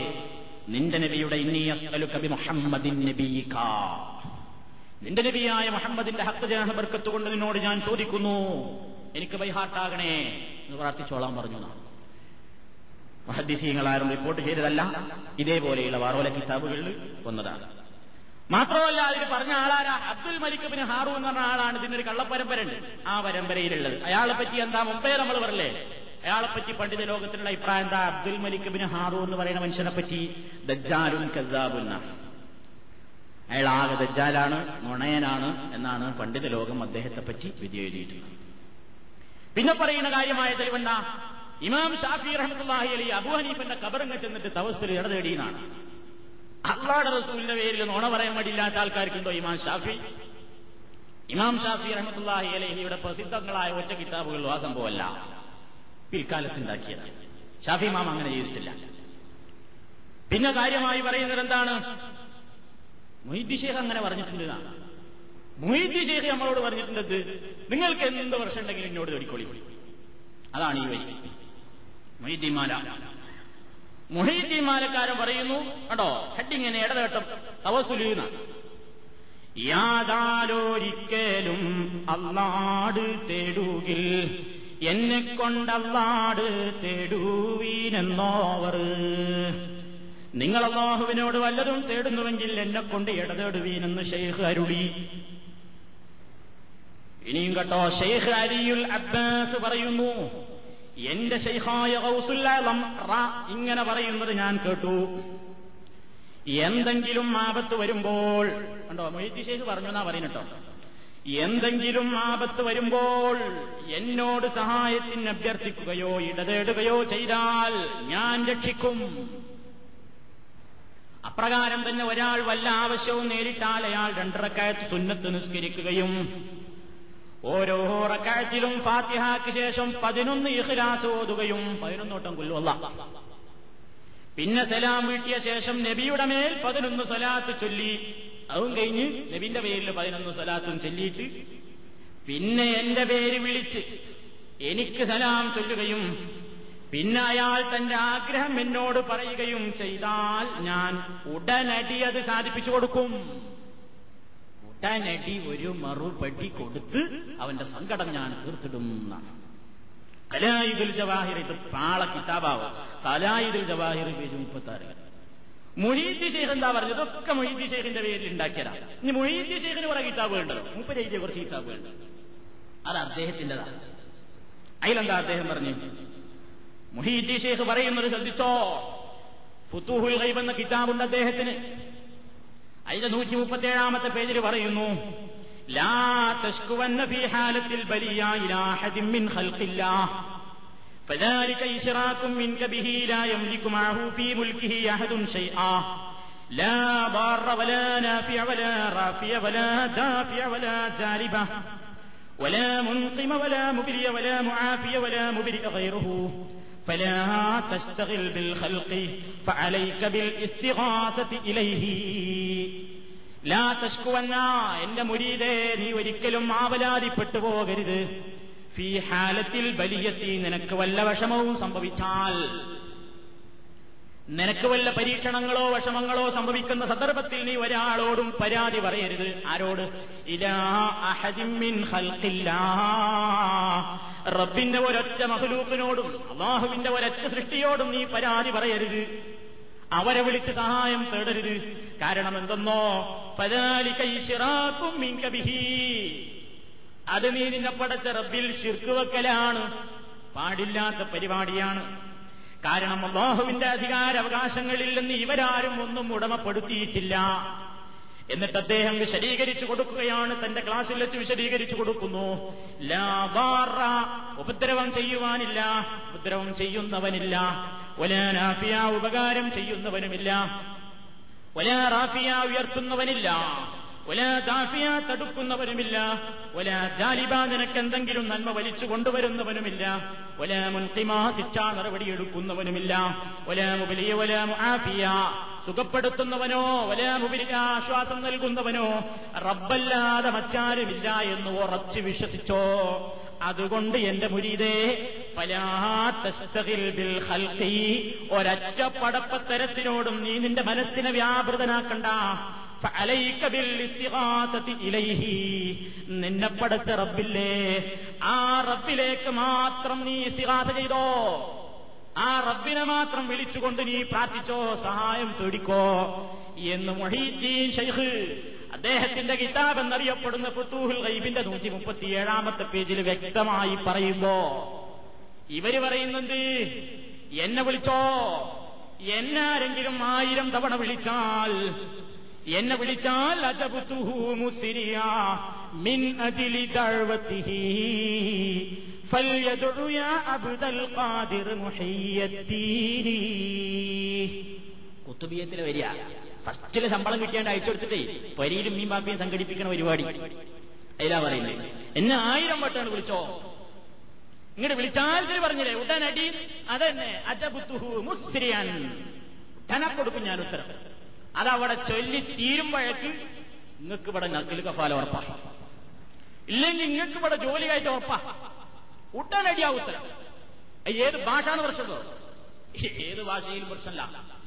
നിന്റെ നബിയുടെ ഇന്നി അസ്അലുക ബി മുഹമ്മദിൻ നബിയിക. നിന്റെ നബിയായ മുഹമ്മദിന്റെ ഹക്ക് ജാഹ ബർക്കത്ത് കൊണ്ട് നിന്നോട് ഞാൻ ചോദിക്കുന്നു എനിക്ക് ബൈഹാർട്ടാകണേ എന്ന് പ്രാർത്ഥിച്ചോളാൻ പറഞ്ഞു നാം മഹദ്ദീസീങ്ങളാരും റിപ്പോർട്ട് ചെയ്തതല്ല. ഇതേപോലെയുള്ള വാറോല കിതാബുകളിൽ വന്നതാണ്. മാത്രമല്ല അതിൽ പറഞ്ഞ ആളാരാ? അബ്ദുൽ മലിക് ബിൻ ഹാറു എന്ന് പറഞ്ഞ ആളാണ്. ഇതിനൊരു കള്ളപ്പരമ്പരയുണ്ട്. ആ പരമ്പരയിലുള്ളത്. അയാളെ പറ്റി എന്താ മുമ്പേ നമ്മൾ പറയല്ലേ അയാളെ പറ്റി പണ്ഡിത ലോകത്തിനുള്ള അഭിപ്രായം എന്താ? അബ്ദുൽ മലിക് ബിൻ ഹാറു എന്ന് പറയുന്ന മനുഷ്യനെ പറ്റി ദജ്ജാലുൻ കസാബുന്ന അയാൾ ആകെ ദജ്ജാലാണ് നുണയനാണ് എന്നാണ് പണ്ഡിത ലോകം അദ്ദേഹത്തെ പറ്റി വിധി എഴുതിയിട്ടുള്ളത്. പിന്നെ പറയുന്ന കാര്യമായ തെളിവെന്താ? ഇമാം ഷാഫി റഹ്മത്തുള്ളാഹി അലി അബു ഹനീഫിന്റെ കബറങ്ങ ചെന്നിട്ട് തവസ്സിൽ ഇടതേടിയെന്നാണ് അള്ളാടെ റസൂലിന്റെ പേരിൽ നോണ പറയാൻ വേണ്ടിയില്ലാത്ത ആൾക്കാർക്കുണ്ടോ ഇമാം ഷാഫി? ഇമാം ഷാഫി റഹ്മത്തുള്ളാഹി അലഹിയുടെ പ്രസിദ്ധങ്ങളായ ഒറ്റ കിതാബുകളിലും ആ സംഭവമല്ല. പിൽക്കാലത്തുണ്ടാക്കിയത് ഷാഫി ഇമാം അങ്ങനെ ചെയ്തിട്ടില്ല. പിന്നെ കാര്യമായി പറയുന്നത് എന്താണ്? മൊയ്ദി ഷേഖ് അങ്ങനെ പറഞ്ഞിട്ടുണ്ട് മൊയ്ദി ഷേഖ് നമ്മളോട് പറഞ്ഞിട്ടുണ്ട് നിങ്ങൾക്ക് എന്ത് വർഷം ഉണ്ടെങ്കിലും എന്നോട് തൊടിക്കൊള്ളി അതാണ് ഈ വരി. മൊയ്തിമാല മൊഹീദ്ദീമാലക്കാരൻ പറയുന്നു കേട്ടോ ഹെഡിങ്ങിനെ ഇടതേട്ടം തവസുലീന യാതാലോരിക്കലും അല്ലാട് തേടുകിൽ എന്നെ കൊണ്ടല്ലാട് തേടുവീനെന്നോവർ. നിങ്ങൾ അള്ളാഹുവിനോട് വല്ലതും തേടുന്നുവെങ്കിൽ എന്നെ കൊണ്ട് ഇടതേടുവീനെന്ന് ഷെയ്ഖ് അരുളി. ഇനിയും കേട്ടോ ഷെയ്ഖ് അരിയുൽ അബ്ബാസ് പറയുന്നു എന്റെ ഷെയ്ഖായ റ ഇങ്ങനെ പറയുന്നത് ഞാൻ കേട്ടു. എന്തെങ്കിലും ആപത്ത് വരുമ്പോൾ കണ്ടോ മൊയ്ത്തി ഷെയ്ഖ് പറഞ്ഞു എന്നാ പറയുന്നുട്ടോ എന്തെങ്കിലും ആപത്ത് വരുമ്പോൾ എന്നോട് സഹായത്തിന് അഭ്യർത്ഥിക്കുകയോ ഇടതേടുകയോ ചെയ്താൽ ഞാൻ രക്ഷിക്കും. അപ്രകാരം തന്നെ ഒരാൾ വല്ല ആവശ്യവും നേരിട്ടാൽ അയാൾ രണ്ടരക്കായത്ത് സുന്നത്ത് നിസ്കരിക്കുകയും ഓരോ റക്കായത്തിലും ഫാത്തിഹാക്ക് ശേഷം പതിനൊന്ന് ഇഹ്ലാസ് ഓതുകയും പതിനൊന്നോട്ടം കൊല്ലുവല്ല പിന്നെ സലാം വീട്ടിയ ശേഷം നബിയുടെ മേൽ പതിനൊന്ന് സ്വലാത്ത് ചൊല്ലി. അതും കഴിഞ്ഞ് നബിന്റെ പേരിൽ പതിനൊന്ന് സ്വലാത്തും ചൊല്ലിയിട്ട് പിന്നെ എന്റെ പേര് വിളിച്ച് എനിക്ക് സലാം ചൊല്ലുകയും പിന്നെ അയാൾ തന്റെ ആഗ്രഹം എന്നോട് പറയുകയും ചെയ്താൽ ഞാൻ ഉടനടി അത് സാധിപ്പിച്ചു കൊടുക്കും. ഉടനടി ഒരു മറുപടി കൊടുത്ത് അവന്റെ സങ്കടം ഞാൻ തീർത്തിടും എന്നാണ്. കലായുദുൽ ജവാഹിർ ഇത് പാള കിതാബാവും. കലായുദുൽ ജവാഹിർ പേജ് മുപ്പത്തി ആറ് മൊഹീദ് ഷെയ്ഖ് എന്താ പറഞ്ഞത്? ഇതൊക്കെ മൊഹീദ്ദി ഷെയ്ഖിന്റെ പേരിൽ ഉണ്ടാക്കിയതാണ് ഇനി മൊഹീദ്ദി ഷെയ്ഖിന് കുറെ കിതാബ് ഉണ്ടല്ലോ മുപ്പത് എഴുതിയ കുറച്ച് കിതാബുകൾ ഉണ്ട് അത് അദ്ദേഹത്തിന്റെതാണ് അതിലെന്താ അദ്ദേഹം പറഞ്ഞു? മുഹീദ്ദി ശേഖ് പറയുന്നത് ശ്രദ്ധിച്ചോ? ഫുത്തുഹുൽ ഗൈബ് എന്ന കിതാബുണ്ട് അദ്ദേഹത്തിന്. അതിന്റെ നൂറ്റി മുപ്പത്തേഴാമത്തെ പേജിൽ പറയുന്നു ലാ തഷ്കുവന്ന ഫീ ഹാലത്തിൽ ബലിയ ഇലാ അഹദിൻ മിൻ ഖൽഖില്ലാഹ് فذلك إشراك منك به لا يملك معه في ملكه أحد شيئا لا ضار ولا نافع ولا رافع ولا دافع ولا جالبة ولا منقم ولا مبري ولا معافي ولا مبرئ غيره فلا تشتغل بالخلق فعليك بالاستغاثة إليه ലാ തഷ്കുവന്ന എന്റെ മുരീതേ നീ ഒരിക്കലും ആവലാതിപ്പെട്ടു പോകരുത് ഫീ ഹാലത്തിൽ ബലിയത്തി നിനക്ക് വല്ല വിഷമവും സംഭവിച്ചാൽ നിനക്ക് വല്ല പരീക്ഷണങ്ങളോ വിഷമങ്ങളോ സംഭവിക്കുന്ന സന്ദർഭത്തിൽ നീ ഒരാളോടും പരാതി പറയരുത്. ആരോട്? റബ്ബിന്റെ ഒരൊറ്റ മഹലൂക്കിനോടും അള്ളാഹുവിന്റെ ഒരൊറ്റ സൃഷ്ടിയോടും നീ പരാതി പറയരുത്. അവരെ വിളിച്ച് സഹായം തേടരുത്. കാരണം എന്തെന്നോ? പരാലിക്കും അത് നീ നിന്നെ പടച്ച റബ്ബിൽ ശിർക്ക് വെക്കലാണ്. പാടില്ലാത്ത പരിപാടിയാണ്. കാരണം അള്ളാഹുവിന്റെ അധികാരാവകാശങ്ങളിൽ നിന്ന് ഇവരാരും ഒന്നും ഉടമപ്പെടുത്തിയിട്ടില്ല. എന്നിട്ട് അദ്ദേഹം വിശദീകരിച്ചു കൊടുക്കുകയാണ് തന്റെ ക്ലാസ്സിൽ വെച്ച് വിശദീകരിച്ചു കൊടുക്കുന്നു. ഉപദ്രവം ചെയ്യുവാനില്ല ഉപദ്രവം ചെയ്യുന്നവനില്ല. ഒലാനാഫിയ ഉപകാരം ചെയ്യുന്നവനുമില്ല. ഒലാറാഫിയ ഉയർത്തുന്നവനില്ല. ഒലാ ദാഫിയ തടുക്കുന്നവനുമില്ല ഒലാ ജാലിബ നിനക്ക് എന്തെങ്കിലും നന്മ വലിച്ചു കൊണ്ടുവരുന്നവനുമില്ല. ഒലാ മുൻകിമാ ശിക്ഷാ നടപടിയെടുക്കുന്നവനുമില്ല. ഒലാ മുബലിയ ഒലാ മുആഫിയ സുഖപ്പെടുത്തുന്നവനോ ഒലാ മുബിലിയ ആശ്വാസം നൽകുന്നവനോ റബ്ബല്ലാതെ മറ്റാരുമില്ല എന്ന് ഉറച്ച് വിശ്വസിച്ചോ. അതുകൊണ്ട് എന്റെ മുരീതേ ബിൽ പടപ്പത്തരത്തിനോടും നീ നിന്റെ മനസ്സിനെ വ്യാപൃതനാക്കണ്ട. നിന്നെ പടച്ച റബ്ബില്ലേ ആ റബ്ബിലേക്ക് മാത്രം നീ ഇസ്തിഗാസ ചെയ്തോ? ആ റബ്ബിനെ മാത്രം വിളിച്ചുകൊണ്ട് നീ പ്രാർത്ഥിച്ചോ? സഹായം തേടിക്കോ? എന്ന് മൊഹീദ്ദീൻ ഷെയ്ഖ് അദ്ദേഹത്തിന്റെ കിതാബ് എന്നറിയപ്പെടുന്ന ഫുത്തൂഹുൽ ഗൈബിന്റെ നൂറ്റി മുപ്പത്തിയേഴാമത്തെ പേജിൽ വ്യക്തമായി പറയുമ്പോ ഇവർ പറയുന്നത് എന്നെ വിളിച്ചോ? എന്നാരെങ്കിലും ആയിരം തവണ വിളിച്ചാൽ എന്നെ വിളിച്ചാൽ മിൻ അജിലി വരിക. ഫസ്റ്റിൽ ശമ്പളം കിട്ടിയാണ്ട് അയച്ചു കൊടുത്തിട്ടേ പരിയിലും മീൻ ബാപ്പിയും സംഘടിപ്പിക്കണ പരിപാടി. അതിലാ പറയുന്നത് എന്നെ ആയിരം വട്ടാണ് വിളിച്ചോ. ഇങ്ങോട്ട് വിളിച്ചാൽ പറഞ്ഞില്ലേ? ഉടനടി അതന്നെ അജബുത്തുഹു മുസ്രിയാൻ. ധനക്കൊടുക്കും ഞാൻ ഉത്തരം. അതവിടെ ചൊല്ലി തീരുമ്പോഴേക്ക് നിങ്ങൾക്ക് ഇവിടെ നക്കിൽ കഫാല ഉറപ്പാ. ഇല്ലെങ്കിൽ നിങ്ങൾക്ക് ഇവിടെ ജോലി കയറ്റം ഉറപ്പാ. ഉടനടിയാ ഉത്തരം. ഏത് ഭാഷയാണ് പ്രശ്നമോ ഏത് ഭാഷയിലും പ്രശ്നമല്ല.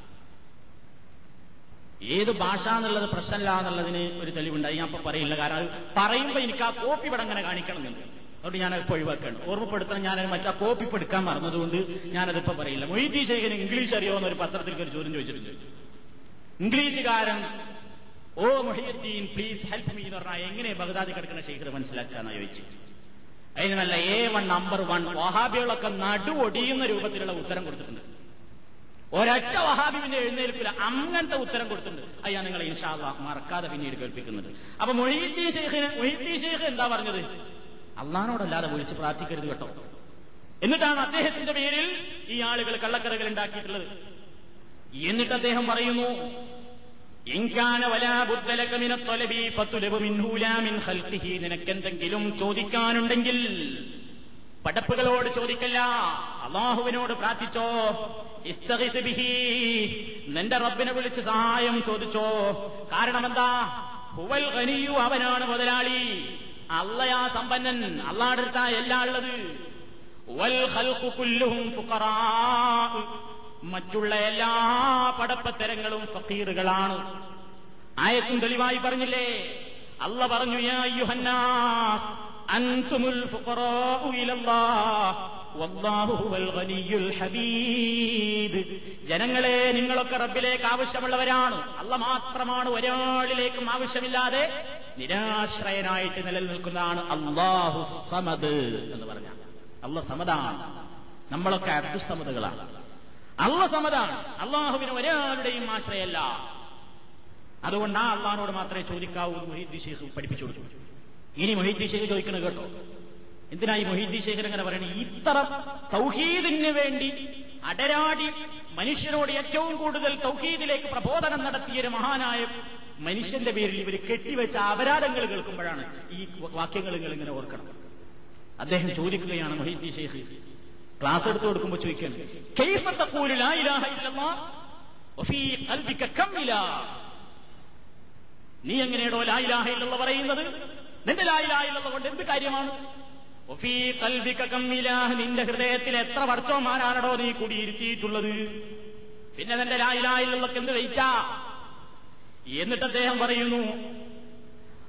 ഏത് ഭാഷ എന്നുള്ളത് പ്രശ്നമല്ല എന്നുള്ളതിന് ഒരു തെളിവുണ്ടായി. ഞാൻ ഇപ്പൊ പറയില്ല കാരണം അത് എനിക്ക് ആ കോപ്പി ഇവിടെ അങ്ങനെ കാണിക്കണമെന്നുണ്ട് അതുകൊണ്ട് ഞാൻ ഞാനത് ഒഴിവാക്കണം ഓർമ്മപ്പെടുത്തണം ഞാൻ മറ്റേ കോപ്പി എടുക്കാൻ മറന്നതുകൊണ്ട് ഞാനതിപ്പോ പറയില്ല. മൊയ്തീ ശേഖരൻ ഇംഗ്ലീഷ് അറിയോ എന്നൊരു പത്രത്തിൽ ഒരു ചോദ്യം ചോദിച്ചിട്ടുണ്ട്. ഇംഗ്ലീഷുകാരൻ ഓ മൊഹിയുദ്ദീൻ പ്ലീസ് ഹെൽപ്പ് മീ എന്ന് പറഞ്ഞാൽ എങ്ങനെ ബഗ്ദാദി കിടക്കുന്ന ശേഖർ മനസ്സിലാക്കാന്ന് ചോദിച്ചു. അതിന് നല്ല എ വൺ നമ്പർ വൺ വഹാബികളൊക്കെ നടുവൊടിയുന്ന രൂപത്തിലുള്ള ഉത്തരം കൊടുത്തിട്ടുണ്ട്. ഒരൊറ്റ വഹാബിവിന്റെ എഴുന്നേൽപ്പിൽ അങ്ങനത്തെ ഉത്തരം കൊടുത്തിട്ടുണ്ട്. അയ്യാ നിങ്ങളെ ഇൻഷാല്ല മറക്കാതെ പിന്നീട് കേൾപ്പിക്കുന്നുണ്ട് അപ്പൊ മൊഹീദ്ദീൻ ഷെയ്ഖിന് മൊഹീദ്ദീൻ ഷെയ്ഖ് എന്താ പറഞ്ഞത്? അള്ളഹാനോടല്ലാതെ വിളിച്ച് പ്രാർത്ഥിക്കരുത് കേട്ടോ. എന്നിട്ടാണ് അദ്ദേഹത്തിന്റെ പേരിൽ ഈ ആളുകൾ കള്ളക്കഥകൾ ഉണ്ടാക്കിയിട്ടുള്ളത്. എന്നിട്ട് അദ്ദേഹം പറയുന്നു ഇൻകാന വലാബുദ്ധലകമിനത്തൊലബി ഫത്തുലബു മിൻഹൂലാമിൻ ഖൽഖിഹി. നിനക്കെന്തെങ്കിലും ചോദിക്കാനുണ്ടെങ്കിൽ പടപ്പുകളോട് ചോദിക്കല്ല അള്ളാഹുവിനോട് പ്രാർത്ഥിച്ചോ ബിഹി. നിന്റെ റബ്ബിനെ വിളിച്ച് സഹായം ചോദിച്ചോ. കാരണം എന്താ ഹുവൽ ഖനിയു അവനാണ് മുതലാളി. അള്ളയാ സമ്പന്നൻ. അള്ളാടെ എല്ലാ എല്ലാം ഉള്ളത്. വൽ ഖൽഖു കുല്ലുഹും ഫുഖറാ. മറ്റുള്ള എല്ലാ പടപ്പത്തരങ്ങളും ഫക്കീറുകളാണ്. ആയത്തും തെളിവായി പറഞ്ഞില്ലേ? അല്ല പറഞ്ഞു യുഹന്നാസ് ജനങ്ങളെ നിങ്ങളൊക്കെ റബ്ബിലേക്ക് ആവശ്യമുള്ളവരാണ്. അല്ല മാത്രമാണ് ഒരാളിലേക്കും ആവശ്യമില്ലാതെ നിരാശ്രയനായിട്ട് നിലനിൽക്കുന്നതാണ് അള്ളാഹു സമദ് എന്ന് പറഞ്ഞ അള്ള സമദാണ്. നമ്മളൊക്കെ അബ്ദുസമതകളാണ് അള്ള സമതാണ്. അള്ളാഹുവിന് ഒരാളുടെയും ആശ്രയല്ല. അതുകൊണ്ട് ആ അള്ളാഹിനോട് മാത്രമേ ചോദിക്കാവൂ എന്ന് മൊഹീദ്ദി ഷേഖ് പഠിപ്പിച്ചു കൊടുത്തു. ഇനി മൊഹീദ്ദി ഷേഖ് ചോദിക്കണത് കേട്ടോ. എന്തിനാ ഈ മൊഹീദ്ദി ശേഖർ അങ്ങനെ പറയണേ? ഇത്ര തൗഹീദിന് വേണ്ടി അടരാടി മനുഷ്യനോട് ഏറ്റവും കൂടുതൽ തൗഹീദിലേക്ക് പ്രബോധനം നടത്തിയ ഒരു മഹാനായ മനുഷ്യന്റെ പേരിൽ ഇവർ കെട്ടിവെച്ച അപരാധങ്ങൾ കേൾക്കുമ്പോഴാണ് ഈ വാക്യങ്ങൾ ഇങ്ങനെ ഓർക്കണം. അദ്ദേഹം ചോദിക്കുകയാണ് മൊഹീദ്ദി ഷേഖ് ക്ലാസ് എടുത്തു കൊടുക്കുമ്പോൾ ചോദിക്കാണ് "കൈഫ തഖൂലു ഇല്ലല്ലാഹ് വഫീ ഖൽബിക കം നീ എങ്ങനെയാണോ ലായിലാഹ പറയുന്നത്? നിന്റെ ലായിലാഹ കൊണ്ട് എന്ത് കാര്യമാണ്? നിന്റെ ഹൃദയത്തിൽ എത്ര വർഷമാരാണോ നീ കുടിയിരുത്തിയിട്ടുള്ളത്? പിന്നെ നിന്റെ ലാ ഇല്ലല്ലാഹ് എന്ത് വെയിറ്റാ? എന്നിട്ട് അദ്ദേഹം പറയുന്നു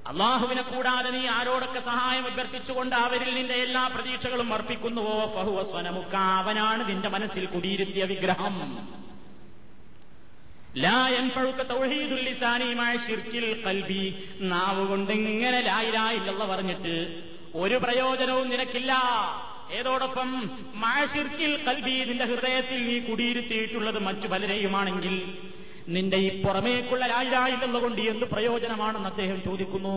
അള്ളാഹുവിനെ കൂടാതെ നീ ആരോടൊക്കെ സഹായം അഭ്യർത്ഥിച്ചുകൊണ്ട് അവരിൽ നിന്റെ എല്ലാ പ്രതീക്ഷകളും അർപ്പിക്കുന്നുവോ? ഫഹുവ സ്വനമുക്ക. അവനാണ് നിന്റെ മനസ്സിൽ കുടിയിരുത്തിയ വിഗ്രഹം. കൽബി നാവ് കൊണ്ട് ഇങ്ങനെ ലായിലായില്ല പറഞ്ഞിട്ട് ഒരു പ്രയോജനവും നിനക്കില്ല. ഏതോടൊപ്പം മാഷിർക്കിൽ കൽബി നിന്റെ ഹൃദയത്തിൽ നീ കുടിയിരുത്തിയിട്ടുള്ളത് മറ്റു പലരെയുമാണെങ്കിൽ നിന്റെ ഈ പുറമേക്കുള്ള ലായിലായില്ലെന്നുകൊണ്ട് എന്ത് പ്രയോജനമാണെന്ന് അദ്ദേഹം ചോദിക്കുന്നു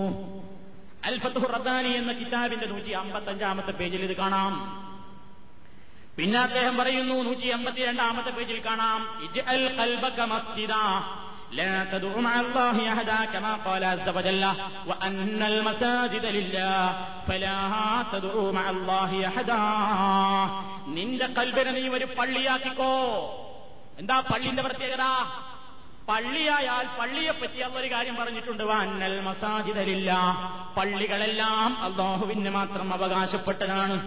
അൽഫത്തുഹു റബ്ബാനി എന്ന കിതാബിന്റെ നൂറ്റി അമ്പത്തഞ്ചാമത്തെ പേജിൽ ഇത് കാണാം പിന്നെ അദ്ദേഹം പറയുന്നു നൂറ്റി അമ്പത്തിരണ്ടാമത്തെ പേജിൽ കാണാം ഇജ്അൽ ഖൽബക മസ്ജിദ لا تدعو مع الله أحدا كما قال عز وجل وأن المساجد لله فلا تدعو مع الله أحدا നിന്റെ കൽബിനെ നീ ഒരു പള്ളിയാക്കിക്കോ എന്താ പള്ളിന്റെ പ്രത്യേകത പള്ളിയായാൽ പള്ളിയെപ്പറ്റി പറ്റി ഒരു കാര്യം പറഞ്ഞിട്ടുണ്ട്. വാന്നൽ മസാജിദലില്ല. പള്ളികളെല്ലാം അള്ളാഹുവിന് മാത്രം അവകാശപ്പെട്ടതാണ്.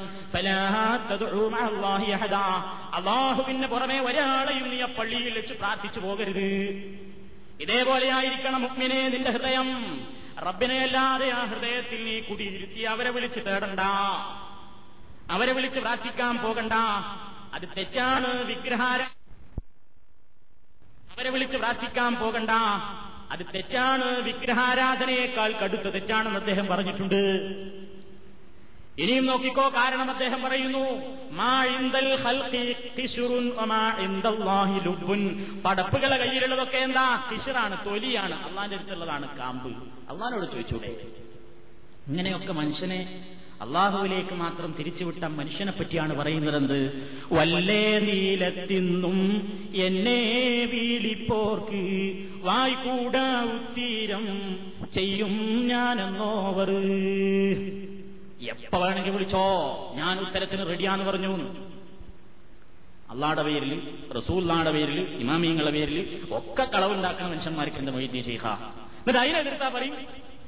അള്ളാഹുവിന് പുറമെ ഒരാളെയും നീ പള്ളിയിൽ വെച്ച് പ്രാർത്ഥിച്ചു പോകരുത്. ഇതേപോലെയായിരിക്കണം മുക്മിനെ നിന്റെ ഹൃദയം. റബ്ബിനെ അല്ലാതെ ആ ഹൃദയത്തിൽ നീ കുടിയിരുത്തി അവരെ വിളിച്ച് തേടണ്ട. അവരെ വിളിച്ച് പ്രാർത്ഥിക്കാൻ പോകണ്ട. അത് തെറ്റാണ്. വിഗ്രഹാര അവരെ വിളിച്ച് പ്രാർത്ഥിക്കാൻ പോകണ്ട. അത് തെറ്റാണ്. വിഗ്രഹാരാധനയേക്കാൾ കടുത്ത തെറ്റാണെന്ന് അദ്ദേഹം പറഞ്ഞിട്ടുണ്ട്. ഇനിയും നോക്കിക്കോ കാരണം അദ്ദേഹം പറയുന്നു. പടപ്പുകളെ കയ്യിലുള്ളതൊക്കെ എന്താ? കിഷറാണ് തൊലിയാണ്. അള്ളാന്റെ അടുത്തുള്ളതാണ് കാമ്പ്. അള്ളാനോട് ചോദിച്ചൂടെ? ഇങ്ങനെയൊക്കെ മനുഷ്യനെ അള്ളാഹുവിലേക്ക് മാത്രം തിരിച്ചുവിട്ട മനുഷ്യനെ പറ്റിയാണ് പറയുന്നതെന്ത്? വല്ലേ നീലത്തിന്നും എന്നെ വീലിപ്പോർക്ക് വായ്പൂടാ ഉത്തീരം ചെയ്യും ഞാനെന്നോവർ. എപ്പ വേണമെങ്കിൽ വിളിച്ചോ? ഞാൻ ഉത്തരത്തിന് റെഡിയാന്ന് പറഞ്ഞു. അള്ളാടെ പേരിൽ റസൂല്ലാടെ പേരിൽ ഇമാമിയങ്ങളുടെ പേരിൽ ഒക്കെ കളവുണ്ടാക്കുന്ന മനുഷ്യന്മാർക്ക് എന്ത് മൊയ്തി ഷെയ്ഖ? എന്നിട്ട് അതിനെതിർത്താ പറയും?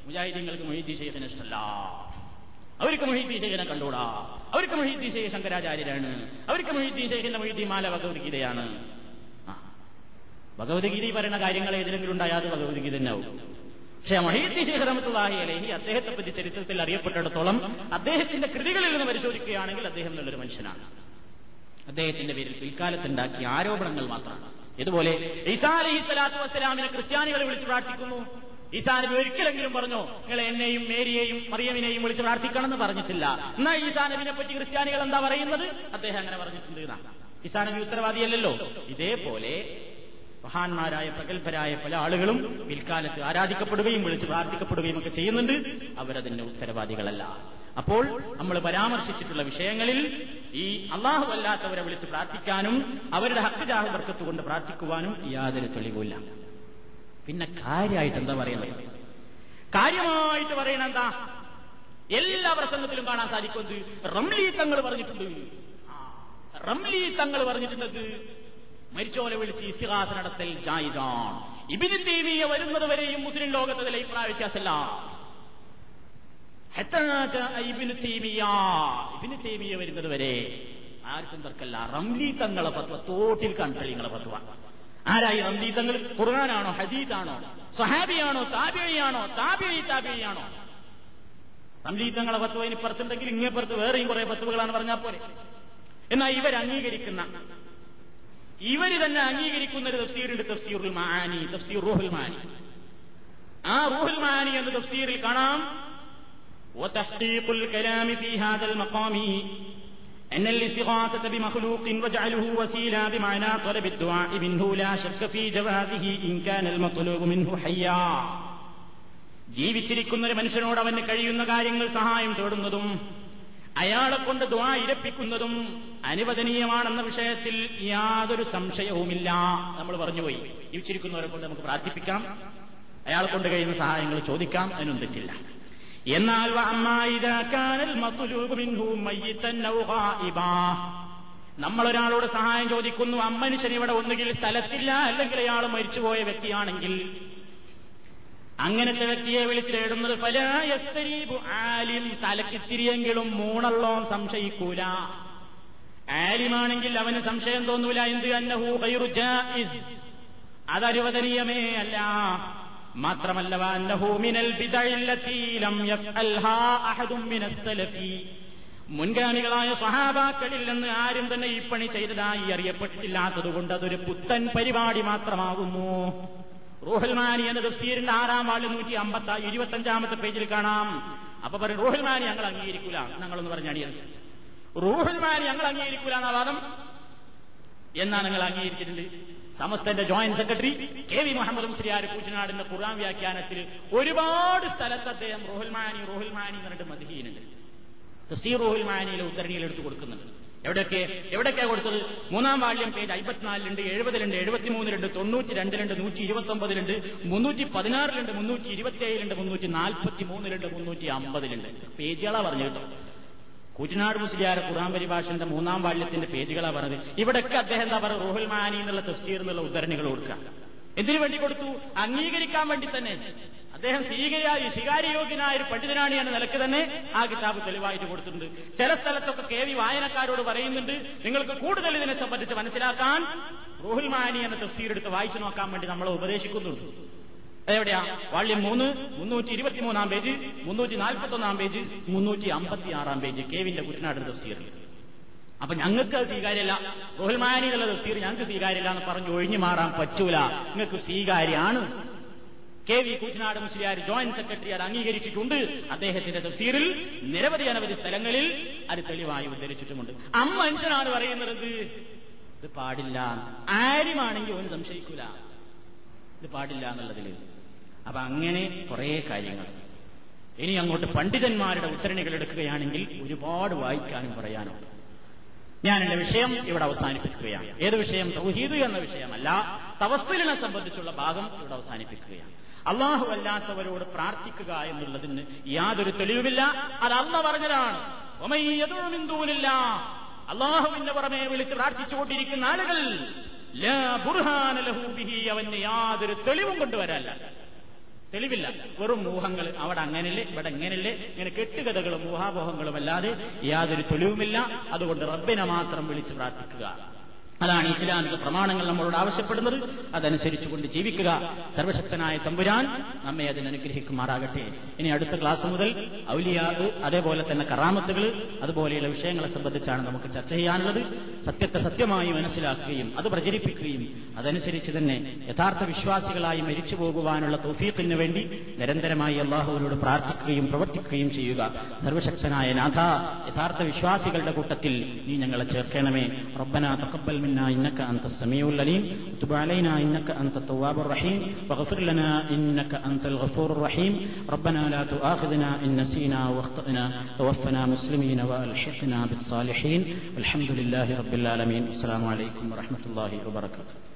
മുജാഹിദീങ്ങൾക്ക് മൊയ്തി ഷെയ്ഖിന് ഇഷ്ടമല്ല അവർക്ക് മൊഹീദ്ദീൻ ഷെയ്ഖിനെ കണ്ടൂടാ അവർക്ക് മൊഹീദ്ദീൻ ഷെയ്ഖ് ശങ്കരാചാര്യരാണ്. അവർക്ക് മൊഹീദ്ദീൻ ഷെയ്ഖിന്റെ മൊഹീദ്ദീൻ മാല ഭഗവത്ഗീതയാണ്. ഭഗവത്ഗീത പറയുന്ന കാര്യങ്ങൾ ഏതെങ്കിലും ഉണ്ടായാൽ അത് ഭഗവത്ഗീത തന്നെയാവും. പക്ഷെ മൊഹീദ്ദീൻ ഷെയ്ഖ് റഹമത്തുള്ളാഹി അലഹി അദ്ദേഹത്തെ പറ്റി ചരിത്രത്തിൽ അറിയപ്പെട്ടിടത്തോളം അദ്ദേഹത്തിന്റെ കൃതികളിൽ നിന്ന് പരിശോധിക്കുകയാണെങ്കിൽ അദ്ദേഹം നല്ലൊരു മനുഷ്യനാണ്. അദ്ദേഹത്തിന്റെ പേരിൽ പിൽക്കാലത്തുണ്ടാക്കിയ ആരോപണങ്ങൾ മാത്രമാണ്. ഇതുപോലെ ഈസാ അലഹി സ്വലാത്തു വസ്സലാമിനെ ക്രിസ്ത്യാനികളെ വിളിച്ചു പ്രാർത്ഥിക്കുന്നു. ഈസാ നബി ഒരിക്കലെങ്കിലും പറഞ്ഞോ നിങ്ങൾ എന്നെയും മേരിയെയും മറിയമിനെയും വിളിച്ച് പ്രാർത്ഥിക്കണം എന്ന് പറഞ്ഞിട്ടില്ല. എന്നാ ഈസാ നബിനെ പറ്റി ക്രിസ്ത്യാനികൾ എന്താ പറയുന്നത്? അദ്ദേഹം അങ്ങനെ പറഞ്ഞിട്ടുണ്ട് എന്നാണ് ഈസാ നബി ഇതേപോലെ മഹാന്മാരായ പ്രഗത്ഭരായ പല ആളുകളും പിൽക്കാലത്ത് ആരാധിക്കപ്പെടുകയും വിളിച്ച് പ്രാർത്ഥിക്കപ്പെടുകയും ഒക്കെ ചെയ്യുന്നുണ്ട്. അവരതിന്റെ ഉത്തരവാദികളല്ല. അപ്പോൾ നമ്മൾ പരാമർശിച്ചിട്ടുള്ള വിഷയങ്ങളിൽ ഈ അള്ളാഹു അല്ലാത്തവരെ വിളിച്ച് പ്രാർത്ഥിക്കാനും അവരുടെ ഹക്കുജാഹ ബർക്കത്ത് കൊണ്ട് പ്രാർത്ഥിക്കുവാനും യാതൊരു തെളിവില്ല പിന്നെ കാര്യമായിട്ട് എന്താ പറയുന്നത്? കാര്യമായിട്ട് പറയണ എന്താ? എല്ലാ പ്രസംഗത്തിലും കാണാൻ സാധിക്കുന്നത് റംലി തങ്ങൾ പറഞ്ഞിട്ടുണ്ട്. റംലി തങ്ങൾ പറഞ്ഞിട്ടുള്ളത് മരിച്ചോലെ വിളിച്ച് ഇസ്തിഹാസ നടത്തൽ ജായിസാണ്. ഇബിന് തീവിയെ വരുന്നത് വരെയും മുസ്ലിം ലോകത്തിൽ അഭിപ്രായ വ്യത്യാസമല്ല ഇബിന് തീമിയ ഇബിന് തീമിയ വരുന്നത് വരെ ആർക്കും തർക്കല്ല റംലി പത്വ തോട്ടിൽ കണ്ടളിങ്ങളെ പത്വ. ആരായി റംലി തങ്ങൾ ഖുർആാനാണോ ഹദീദാണോ സഹാബിയാണോ താബിയാണോ താബിഴി താബിയാണോ റംലി തങ്ങളെ പത്വ ഇനി പുറത്തുണ്ടെങ്കിൽ ഇങ്ങേ പുറത്ത് വേറെയും കുറെ പത്തുവകളാണ് പറഞ്ഞാൽ പോലെ എന്നാൽ ഇവർ അംഗീകരിക്കുന്ന ഇവര് തന്നെ അംഗീകരിക്കുന്ന ഒരു തഫ്സീറുണ്ട് തഫ്സീറുൽ മാനി തഫ്സീർ റൂഹുൽ മാനി ആ റൂഹുൽ മാനി എന്ന തഫ്സീറിൽ കാണാം وتحقيق الكلام في هذا المقام أن الاستغاثة بمخلوق وجعله وسيلة بمعنى طلب الدعاء منه لا شك في جوازه إن كان المطلوب منه حيا ജീവിച്ചിരിക്കുന്ന ഒരു മനുഷ്യനോട് അവന് കഴിയുന്ന കാര്യങ്ങൾ സഹായം തേടുന്നതും അയാളെ കൊണ്ട് ദ്വാ ഇരപ്പിക്കുന്നതും അനുവദനീയമാണെന്ന വിഷയത്തിൽ യാതൊരു സംശയവുമില്ല നമ്മൾ പറഞ്ഞുപോയി ജീവിച്ചിരിക്കുന്നവരെ കൊണ്ട് നമുക്ക് പ്രാർത്ഥിപ്പിക്കാം അയാളെ കൊണ്ട് കഴിയുന്ന സഹായങ്ങൾ ചോദിക്കാം അതിനൊന്നും തെറ്റില്ല എന്നാൽ നമ്മളൊരാളോട് സഹായം ചോദിക്കുന്നു അമ്മനുഷ്യൻ ഇവിടെ ഒന്നുകിൽ സ്ഥലത്തില്ല അല്ലെങ്കിൽ അയാൾ മരിച്ചുപോയ വ്യക്തിയാണെങ്കിൽ. അങ്ങനത്തെ വ്യക്തിയെ വിളിച്ചു തേടുന്നത് ആലിം. തലക്കിത്തിരിയെങ്കിലും മൂണല്ലോ സംശയിക്കൂല. ആലിമാണെങ്കിൽ അവന് സംശയം തോന്നൂല എന്ത് അന്നഹു അതനുവദനീയമേ അല്ല. മാത്രമല്ല മുൻഗാമികളായ സ്വഹാബാക്കളിൽ നിന്ന് ആരും തന്നെ ഈ പണി ചെയ്തതായി അറിയപ്പെട്ടിട്ടില്ലാത്തതുകൊണ്ട് അതൊരു പുത്തൻ പരിപാടി മാത്രമാകുന്നു. റൂഹൽമാനി എന്ന തഫ്സീറിന്റെ ആറാം വാൾ നൂറ്റി അമ്പത്തി ഇരുപത്തഞ്ചാമത്തെ പേജിൽ കാണാം. അപ്പൊ പറയും റൂഹൽമാനി ഞങ്ങൾ അംഗീകരിക്കൂല. ഞങ്ങളൊന്ന് പറഞ്ഞടിയത് റൂഹൽമാനി ഞങ്ങൾ അംഗീകരിക്കൂല എന്ന വാദം എന്നാ നിങ്ങൾ അംഗീകരിച്ചിട്ടുണ്ട്? സമസ്തന്റെ joint secretary K V Muhammad Musliyar കൂറ്റനാടിന്റെ ഖുർആൻ വ്യാഖ്യാനത്തിൽ ഒരുപാട് സ്ഥലത്ത് അദ്ദേഹം റോഹുൽമാനി റോഹുൽമാനി എന്ന് പറഞ്ഞിട്ട് മതിഹീനുണ്ട് തഫ്സീർ റോഹുൽമാനിയിലെ ഉത്തരണിയിൽ എടുത്ത് കൊടുക്കുന്നുണ്ട്. എവിടെയൊക്കെ എവിടെയൊക്കെ കൊടുത്തത്? മൂന്നാം വാള്യം പേജ് അമ്പത്തിനാലിലുണ്ട് എഴുപതിലുണ്ട് എഴുപത്തിമൂന്നിലുണ്ട് തൊണ്ണൂറ്റി രണ്ടിലുണ്ട് നൂറ്റി ഇരുപത്തി ഒമ്പതിലുണ്ട് മുന്നൂറ്റി പതിനാറിലുണ്ട് മുന്നൂറ്റി ഇരുപത്തിയേഴിലുണ്ട് മുന്നൂറ്റി നാൽപ്പത്തി മൂന്നിലുണ്ട് മുന്നൂറ്റി അമ്പതിലുണ്ട് പേജുകളാ പറഞ്ഞു കേട്ടോ. കൂറ്റനാട് മുസ്ലിയാർ ഖുറാൻ പരിഭാഷന്റെ മൂന്നാം ബാല്യത്തിന്റെ പേജുകളാണ് പറഞ്ഞത്. ഇവിടെയൊക്കെ അദ്ദേഹം എന്താ പറയുക? റോഹുൽ മാനി എന്നുള്ള തഫ്സീർ എന്നുള്ള ഉദ്ധരണികൾ കൊടുക്കുക. എന്തിനു വേണ്ടി കൊടുത്തു? അംഗീകരിക്കാൻ വേണ്ടി തന്നെ. അദ്ദേഹം സ്വീകരിയായി സ്വീകാര്യയോഗ്യനായ ഒരു പണ്ഡിതനാണ് എന്ന നിലയ്ക്ക് തന്നെ ആ കിതാബ് തെളിവായിട്ട് കൊടുത്തിട്ടുണ്ട്. ചില സ്ഥലത്തൊക്കെ കെ വി വായനക്കാരോട് പറയുന്നുണ്ട് നിങ്ങൾക്ക് കൂടുതൽ ഇതിനെ സംബന്ധിച്ച് മനസ്സിലാക്കാൻ റോഹുൽ മാനി എന്ന തഫ്സീർ എടുത്ത് വായിച്ചു നോക്കാൻ വേണ്ടി നമ്മളെ ഉപദേശിക്കുന്നുണ്ട്. എവിടെയാ വാള്യം മൂന്ന് മുന്നൂറ്റി ഇരുപത്തിമൂന്നാം പേജ് മുന്നൂറ്റി നാൽപ്പത്തി ഒന്നാം പേജ് മുന്നൂറ്റി അമ്പത്തി ആറാം പേജ് കെവിന്റെ കുട്ടനാട് തഫ്സീറിൽ. അപ്പൊ ഞങ്ങൾക്ക് അത് സ്വീകാര്യമല്ല റോഹൽമാനി എന്നുള്ള തഫ്സീർ ഞങ്ങൾക്ക് സ്വീകാര്യമില്ല എന്ന് പറഞ്ഞ് ഒഴിഞ്ഞു മാറാൻ പറ്റൂല. നിങ്ങൾക്ക് സ്വീകാര്യാണ്. K V Koottanad Musliyar joint secretary അത് അംഗീകരിച്ചിട്ടുണ്ട്. അദ്ദേഹത്തിന്റെ തഫ്സീറിൽ നിരവധി അനവധി സ്ഥലങ്ങളിൽ അത് തെളിവായി ഉദ്ധരിച്ചിട്ടുമുണ്ട്. അമ്മ മനുഷ്യനാണ് പറയുന്നത് ഇത് പാടില്ല. ആരുമാണെങ്കിൽ ഒന്ന് സംശയിക്കൂല. ഇത് പാടില്ല എന്നുള്ളതിൽ അപ്പൊ അങ്ങനെ കുറെ കാര്യങ്ങൾ. ഇനി അങ്ങോട്ട് പണ്ഡിതന്മാരുടെ ഉത്തരണികൾ എടുക്കുകയാണെങ്കിൽ ഒരുപാട് വായിക്കാനും പറയാനുണ്ട് ഞാൻ എന്റെ വിഷയം ഇവിടെ അവസാനിപ്പിക്കുകയാണ്. ഏത് വിഷയം? തൗഹീദ് എന്ന വിഷയമല്ല. തവസ്സുലിനെ സംബന്ധിച്ചുള്ള ഭാഗം ഇവിടെ അവസാനിപ്പിക്കുകയാണ്. അള്ളാഹു അല്ലാത്തവരോട് പ്രാർത്ഥിക്കുക എന്നുള്ളതിന് യാതൊരു തെളിവുമില്ല. അത് അന്ന് പറഞ്ഞതാണ്. അള്ളാഹുവിന്റെ പുറമെ വിളിച്ച് പ്രാർത്ഥിച്ചുകൊണ്ടിരിക്കുന്ന ആളുകൾ അവന് യാതൊരു തെളിവും കൊണ്ടുവരാല്ല തെളിവില്ല. വെറും ഊഹങ്ങൾ. അവിടെ അങ്ങനെയല്ലേ ഇവിടെ എങ്ങനെയല്ലേ ഇങ്ങനെ കെട്ടുകഥകളും ഊഹാപോഹങ്ങളും അല്ലാതെ യാതൊരു തെളിവുമില്ല. അതുകൊണ്ട് റബ്ബിനെ മാത്രം വിളിച്ച് പ്രാർത്ഥിക്കുക. അതാണ് ഇസ്ലാമിക പ്രമാണങ്ങൾ നമ്മളോട് ആവശ്യപ്പെടുന്നത്. അതനുസരിച്ചുകൊണ്ട് ജീവിക്കുക. സർവശക്തനായ തമ്പുരാൻ നമ്മെ അതിനനുഗ്രഹിക്കുമാറാകട്ടെ ഇനി അടുത്ത ക്ലാസ് മുതൽ ഔലിയാ അതേപോലെ തന്നെ കറാമത്തുകൾ അതുപോലെയുള്ള വിഷയങ്ങളെ സംബന്ധിച്ചാണ് നമുക്ക് ചർച്ച ചെയ്യാനുള്ളത്. സത്യത്തെ സത്യമായി മനസ്സിലാക്കുകയും അത് പ്രചരിപ്പിക്കുകയും അതനുസരിച്ച് തന്നെ യഥാർത്ഥ വിശ്വാസികളായി മരിച്ചു പോകുവാനുള്ള തൗഫീഖിന് വേണ്ടി നിരന്തരമായി അള്ളാഹുവിനോട് പ്രാർത്ഥിക്കുകയും പ്രവർത്തിക്കുകയും ചെയ്യുക. സർവശക്തനായ നാഥ യഥാർത്ഥ വിശ്വാസികളുടെ കൂട്ടത്തിൽ നീ ഞങ്ങളെ ചേർക്കണമേ. റബ്ബന തഖബ്ബൽ منا إنك أنت السميع العليم. وتب علينا إنك أنت التواب الرحيم. واغفر لنا إنك أنت الغفور الرحيم. ربنا لا تؤاخذنا إن نسينا واخطأنا. توفنا مسلمين وألحقنا بالصالحين. والحمد لله رب العالمين. السلام عليكم ورحمة الله وبركاته.